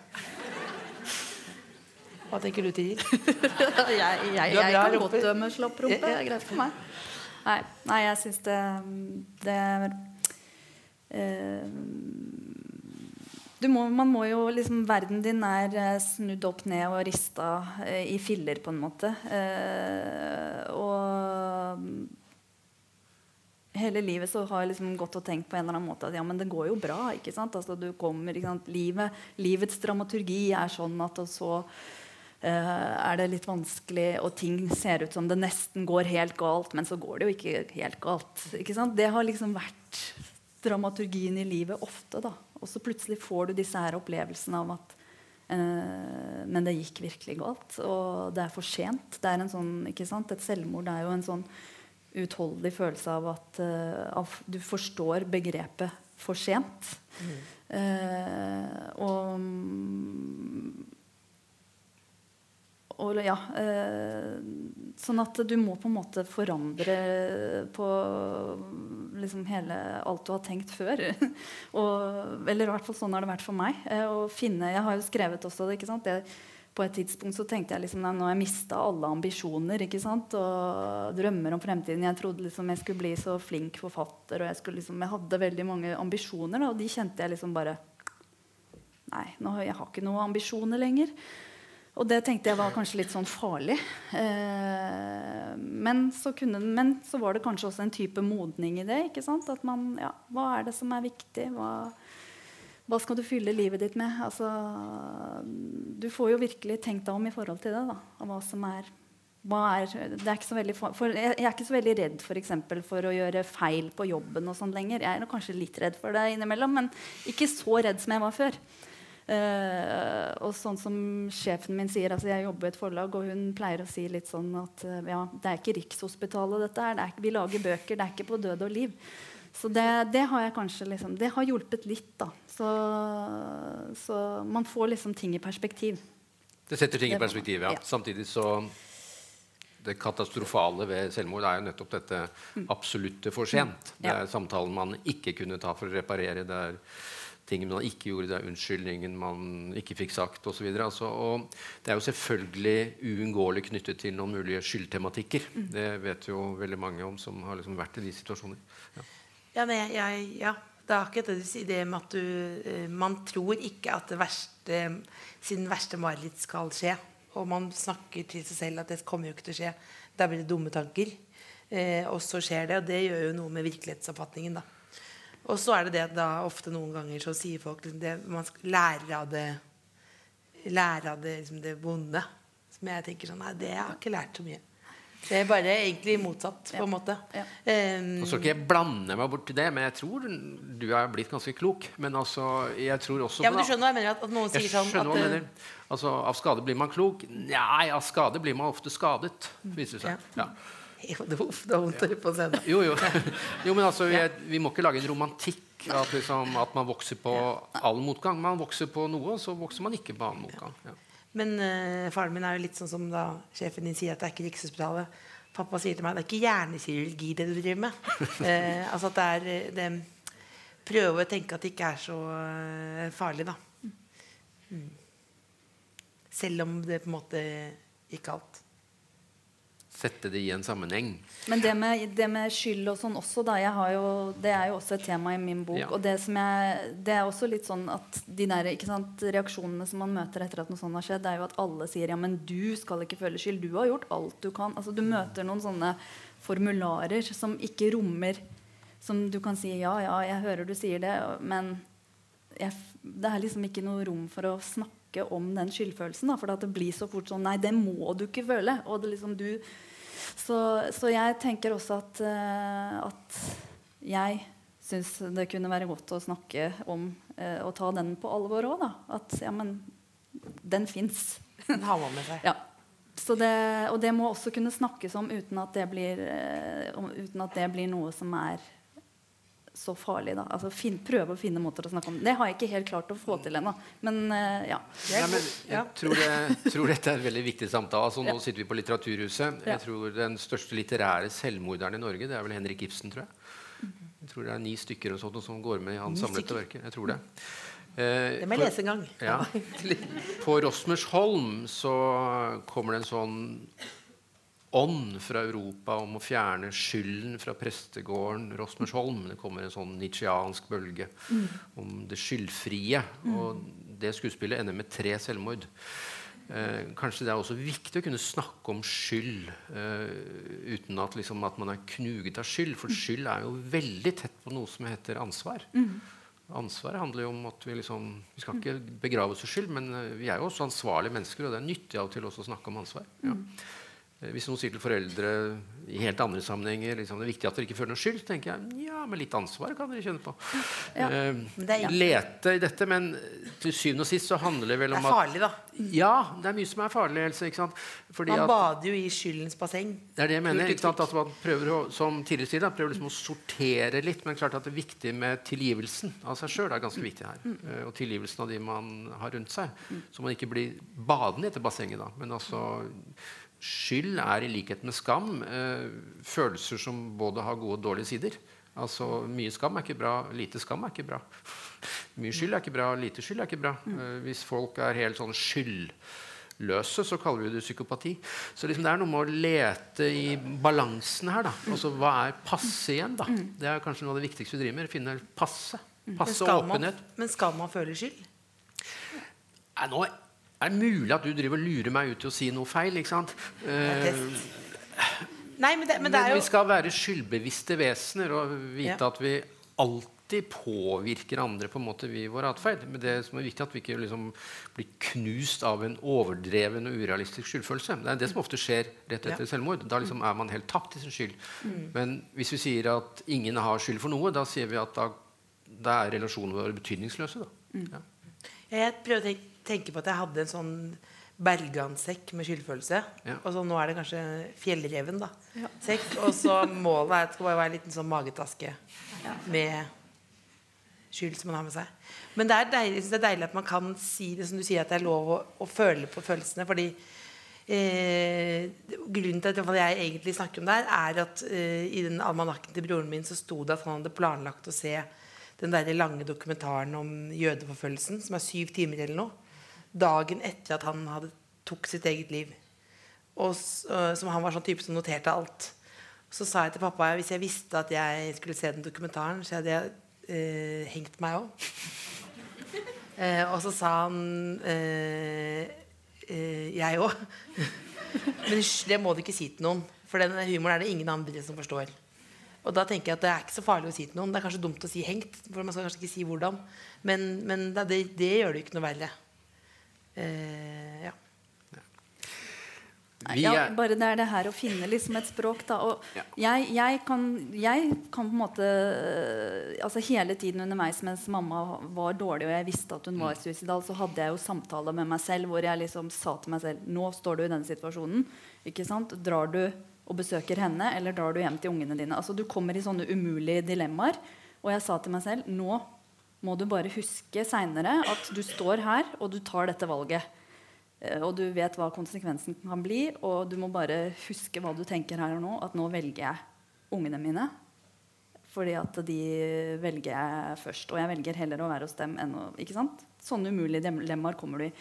Hva tenker du, Tiril? jeg, jeg, jeg, kan godt dømme med slapp rumpe. Det er greit for meg. Nei, nei jeg syns det, det eh, må, man må jo liksom, Verden din er eh, snudd opp ned og rista eh, i filler, på en måte. Eh, og hele livet så har jeg liksom gått og tenkt på en eller annen måte at ja, men det går jo bra. ikke sant? Altså, du kommer, ikke sant? Livet, livets dramaturgi er sånn at og så er det litt vanskelig, og ting ser ut som det nesten går helt galt, men så går det jo ikke helt galt. ikke sant? Det har liksom vært dramaturgien i livet ofte. da. Og så plutselig får du disse her opplevelsene av at eh, Men det gikk virkelig galt. Og det er for sent. Det er en sånn, ikke sant? Et selvmord er jo en sånn utholdelig følelse av at av, du forstår begrepet for sent. Mm. Uh, og og ja, eh, sånn at du må på en måte forandre på liksom hele alt du har tenkt før. og, eller i hvert fall sånn har det vært for meg. Eh, finne, jeg har jo skrevet også det. ikke sant? Det, på et tidspunkt så tenkte jeg liksom, nei, nå har jeg mista alle ambisjoner ikke sant? og drømmer om fremtiden. Jeg trodde liksom jeg skulle bli så flink forfatter, og jeg, liksom, jeg hadde veldig mange ambisjoner. Da, og de kjente jeg liksom bare Nei, nå, jeg har ikke noen ambisjoner lenger. Og det tenkte jeg var kanskje litt sånn farlig. Eh, men, så kunne, men, så var det kanskje også en type modning i det. ikke sant? At man, ja, Hva er det som er viktig? Hva, hva skal du fylle livet ditt med? Altså, du får jo virkelig tenkt deg om i forhold til det. da, hva som er, hva er, det er ikke så veldig, for, jeg er ikke så veldig redd for, eksempel, for å gjøre feil på jobben. og sånn lenger. Jeg er kanskje litt redd for det innimellom, men ikke så redd som jeg var før. Uh, og sånn som sjefen min sier altså Jeg jobber i et forlag, og hun pleier å si litt sånn at uh, ja, det er ikke Rikshospitalet, dette her. Er, vi lager bøker, det er ikke på død og liv. Så det, det har jeg kanskje liksom, Det har hjulpet litt, da. Så, så, man får liksom ting i perspektiv. Det setter ting i perspektiv, ja. ja. Samtidig så det katastrofale ved selvmord er jo nettopp dette mm. absolutte for sent. Det er samtalen man ikke kunne ta for å reparere. Det er ting man ikke gjorde, det er unnskyldningen man ikke fikk sagt osv. Altså, og det er jo selvfølgelig uunngåelig knyttet til noen mulige skyldtematikker. Mm. Det vet jo veldig mange om som har liksom vært i de situasjoner. Ja, ja, men jeg, ja. Det er akkurat det du sier, det med at du, uh, man tror ikke at det verste, sin verste mareritt skal skje. Og man snakker til seg selv at det kommer jo ikke til å skje. Da blir det dumme tanker. Eh, og så skjer det, og det gjør jo noe med virkelighetsoppfatningen. da. Og så er det det at da ofte noen ganger så sier folk liksom det, man lærer av det lærer av det, liksom det vonde. Som jeg tenker sånn Nei, det har jeg ikke lært så mye. Det er bare egentlig motsatt, på en måte. Ja. Um, Nå skal ikke jeg blande meg bort til det, men jeg tror du er blitt ganske klok. Men altså, jeg tror også Ja, men du skjønner hva jeg mener? At, at noen sier sånn at, hva mener. Altså, Av skade blir man klok? Nei, av skade blir man ofte skadet, viser det seg. Ja. Det er vondt å høre på scenen. Jo, jo. jo men altså, vi, vi, må ikke lage en romantikk at, liksom, at man vokser på all motgang. Man vokser på noe, og så vokser man ikke på annen motgang. Ja. Men uh, faren min er jo litt sånn som da sjefen din sier at det er ikke Rikshospitalet. Pappa sier til meg at det er ikke hjernekirurgi det du driver med. uh, altså at det er det, Prøve å tenke at det ikke er så uh, farlig, da. Mm. Selv om det på en måte gikk alt sette det i en sammenheng. Men det med, det med skyld og sånn også, da, jo, det er jo også et tema i min bok. Ja. Og det, jeg, det, er også litt sånn at de der, sant, reaksjonene som man møter etter at noe sånt har skjedd, det er jo at alle sier ja, men du skal ikke føle skyld. Du har gjort alt du kan. Altså, du møter noen sånne formularer som ikke rommer Som du kan si ja, ja, jeg hører du sier det, men jeg, det er liksom ikke noe rom for å snakke om den skyldfølelsen. Da, for det blir så fort sånn Nei, det må du ikke føle. Og det liksom du så, så, jeg tenker også at, uh, at jeg syns det kunne være godt å snakke om uh, og ta den på alvor òg. At ja, men den fins. Den har man med seg. ja. Det, og det må også kunne snakkes om uten at det blir, uh, uten at det blir noe som er så farlig. da altså fin, Prøve å finne måter å snakke om det. har jeg ikke helt klart å få til ennå. Men uh, ja. ja men jeg tror, det, tror, dette er en veldig viktig samtale. Altså, nå ja. sitter vi på Litteraturhuset. Jeg tror Den største litterære selvmorderen i Norge Det er vel Henrik Ibsen, tror jeg. Jeg tror det er ni stykker og sånt, som går med i hans samlede verker. Jeg tror det. Eh, det må jeg lese en gang. Ja. På Rosmersholm så kommer det en sånn ånd fra Europa om å fjerne skylden fra prestegården Rosmersholm. Det kommer en sånn nitsjiansk bølge mm. om det skyldfrie. Mm. Og det skuespillet ender med tre selvmord. Eh, kanskje det er også viktig å kunne snakke om skyld eh, uten at, liksom, at, man er knuget av skyld. For skyld er jo veldig tett på noe som heter ansvar. Mm. Ansvaret handler jo om at vi liksom Vi skal ikke begrave oss i skyld, men eh, vi er jo også ansvarlige mennesker, og det er nyttig av og til også å snakke om ansvar. Ja. Mm. Eh, hvis noen sier til foreldre i helt andre sammenhenger liksom, det er viktig at dere ikke føler noe skyld, tenker jeg ja, men litt ansvar kan dere kjenne på. Ja, uh, det ja. lete i dette, men til syvende og sist så handler det vel om at Det er farlig, da. Ja, det er mye som er farlig. Else, man at, bader jo i skyldens basseng. Det er det jeg mener. At man prøver å, som tidligere sier, prøver liksom å sortere litt. Men klart at det er viktig med tilgivelsen av seg sjøl. er ganske viktig her. Uh, og tilgivelsen av de man har rundt seg. Mm. Så man ikke blir badende etter bassenget, da, men altså Skyld er i likhet med skam eh, følelser som både har gode og dårlige sider. Altså Mye skam er ikke bra, lite skam er ikke bra. Mye skyld er ikke bra, lite skyld er ikke bra. Eh, hvis folk er helt sånn skyldløse, så kaller vi det psykopati. Så liksom det er noe med å lete i balansen her. da Altså Hva er passe igjen? da Det er kanskje noe av det viktigste vi driver med. Finne passe. Passe men åpenhet. Man, men skal man føle skyld? Nei, nå er det mulig at du driver og lurer meg ut til å si noe feil? ikke sant? Uh, Nei, men, det, men, det men, vi skal være skyldbevisste vesener og vite ja. at vi alltid påvirker andre på en måte vi vår atferd. Men det som er viktig at vi ikke liksom blir knust av en overdreven og urealistisk skyldfølelse. Det er det som ofte skjer rett etter ja. selvmord. Da liksom er man helt tapt i sin skyld. Mm. Men hvis vi sier at ingen har skyld for noe, da sier vi at da, da er relasjonene våre betydningsløse. Mm. Ja. Jeg prøver å tenke tenker på at jeg hadde en sånn bergansekk med skyldfølelse. Ja. Og så nå er det kanskje fjellreven, da. Ja. Sekk. Og så målet er at det skal bare være en liten sånn magetaske ja. med skyld som man har med seg. Men det er, deilig, det er deilig at man kan si det som du sier, at det er lov å, å føle på følelsene. Fordi eh, grunnen til at jeg egentlig snakker om det her, er at eh, i den almanakken til broren min så sto det at han hadde planlagt å se den der lange dokumentaren om jødeforfølgelsen, som er syv timer eller noe dagen etter at han hadde tok sitt eget liv. Og som Han var sånn type som noterte alt. Så sa jeg til pappa hvis jeg visste at jeg skulle se den dokumentaren, så hadde jeg eh, hengt meg òg. eh, og så sa han eh, eh Jeg òg. Men det må du ikke si til noen. For den humoren er det ingen andre som forstår. Og da tenker jeg at det er ikke så farlig å si til noen. Det er kanskje dumt å si hengt, for man skal kanskje ikke si hvordan. Men, men det, det, gjør det jo ikke noe verre. Eh, ja. Ja, bare det er det her å finne liksom et språk. Da. Og ja. jeg, jeg, kan, jeg, kan, på en måte altså Hele tiden underveis mens mamma var dårlig, og jeg visste at hun var mm. suicidal, så hadde jeg jo samtaler med meg selv hvor jeg liksom sa til meg selv Nå står du i denne situasjonen. Ikke sant? Drar du og besøker henne, eller drar du hjem til ungene dine? Altså, du kommer i sånne umulige dilemmaer. Og jeg sa til meg selv nå må du bare huske seinere at du står her, og du tar dette valget. Eh, og du vet hva konsekvensen kan bli, og du må bare huske hva du tenker her og nå. At nå velger jeg ungene mine. Fordi at de velger jeg først. Og jeg velger heller å være hos dem enn å ikke sant? Sånne umulige dilemmaer kommer du i.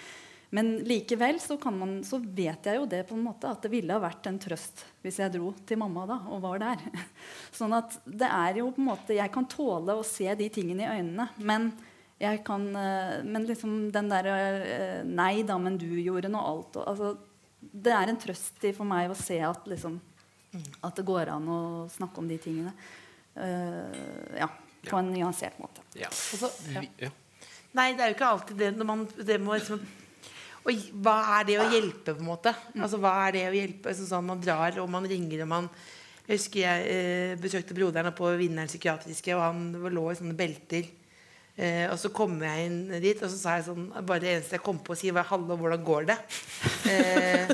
Men likevel så, man, så, vet jeg jo det på en måte at det ville ha vært en trøst hvis jeg dro til mamma da og var der. Sånn at det er jo på en måte Jeg kan tåle å se de tingene i øynene. Men jeg kan eh, Men liksom den der eh, Nei da, men du gjorde noe alt. Og, altså, det er en trøst i for meg å se at, liksom, at det går an å snakke om de tingene. Uh, ja, på en nyansert måte. Ja. Altså, ja. Nei, det er jo ikke alltid det når man det må liksom og hva er det å hjelpe, på en måte? Altså, hva er det å hjelpe? Sånn, sånn Man drar og man ringer og man Jeg husker jeg eh, besøkte broderen på Vinneren psykiatriske, og han lå i sånne belter. Eh, og så kom jeg inn dit, og så sa jeg sånn Bare det eneste jeg kom på å si, var 'Hallo, hvordan går det?' Eh,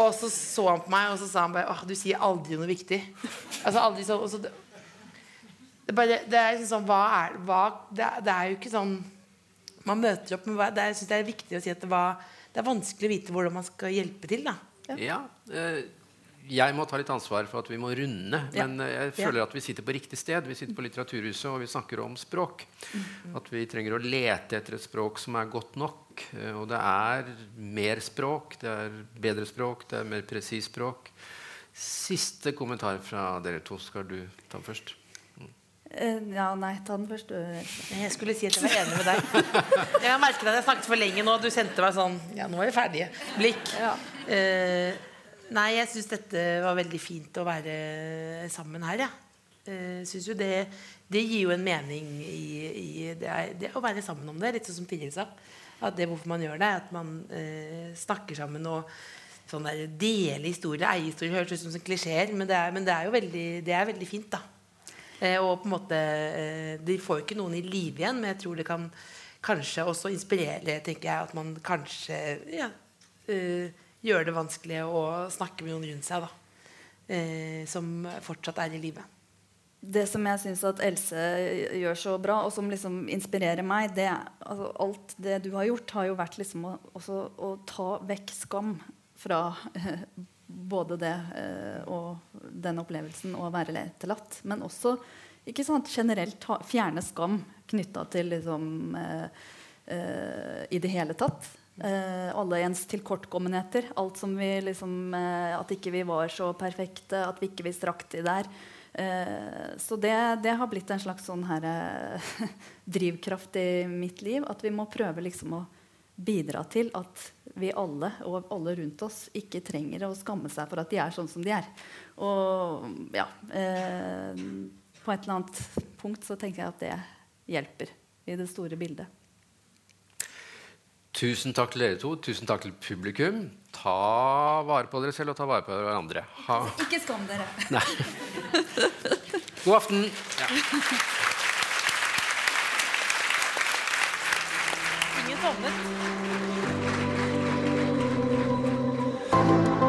og så så han på meg, og så sa han bare 'Åh, du sier aldri noe viktig'. Altså aldri så, så det, det, bare, det, er liksom sånn Hva er hva, det, det, er jo ikke sånn Man møter opp med hva det er, Jeg synes det er viktig å si at var det er vanskelig å vite hvordan man skal hjelpe til. da. Ja, ja eh, jeg må ta litt ansvar for at vi må runde. Men eh, jeg føler at vi sitter på riktig sted. Vi sitter på Litteraturhuset, og vi snakker om språk. At vi trenger å lete etter et språk som er godt nok. Eh, og det er mer språk, det er bedre språk, det er mer presis språk. Siste kommentar fra dere to. Skal du ta først? Eh, ja, nei, ta den først. Jeg skulle si at jeg var enig med deg. Jeg har merket at jeg snakket for lenge nå. Du sendte meg sånn Ja, nå er vi ferdige. Blikk. Ja. Uh, nei, jeg syns dette var veldig fint å være sammen her, jeg. Ja. Uh, jo det, det gir jo en mening i, i det, det, å være sammen om det. Litt sånn som Tiril sa. At det hvorfor man gjør det, er at man uh, snakker sammen og sånn der dele historier. Eie historier høres ut som klisjeer, men, det er, men det er jo veldig, det er veldig fint. da og på en måte eh, De får jo ikke noen i live igjen, men jeg tror det kan kanskje også inspirere tenker jeg, at man kanskje ja, uh, gjør det vanskelig å snakke med noen rundt seg da, som fortsatt er i live. Det som jeg syns at Else gjør så bra, og som liksom inspirerer meg det, altså Alt det du har gjort, har jo vært liksom å, å ta vekk skam fra både det eh, og den opplevelsen å være etterlatt. Men også ikke sant, generelt ta, fjerne skam knytta til liksom, eh, eh, i det hele tatt. Eh, alle ens tilkortkommenheter. Alt som vi liksom eh, At ikke vi var så perfekte, at vi ikke vi strakk til der. Eh, så det, det, har blitt en slags sånn her, drivkraft i mitt liv. At vi må prøve liksom å bidra til at vi alle og alle rundt oss ikke trenger å skamme seg for at de er sånn som de er. Og ja eh, På et eller annet punkt så tenker jeg at det hjelper i det store bildet. Tusen takk til dere to. Tusen takk til publikum. Ta vare på dere selv og ta vare på hverandre. Ha. Ikke skam dere. Nei. God aften. Ja. Ingen sovnet.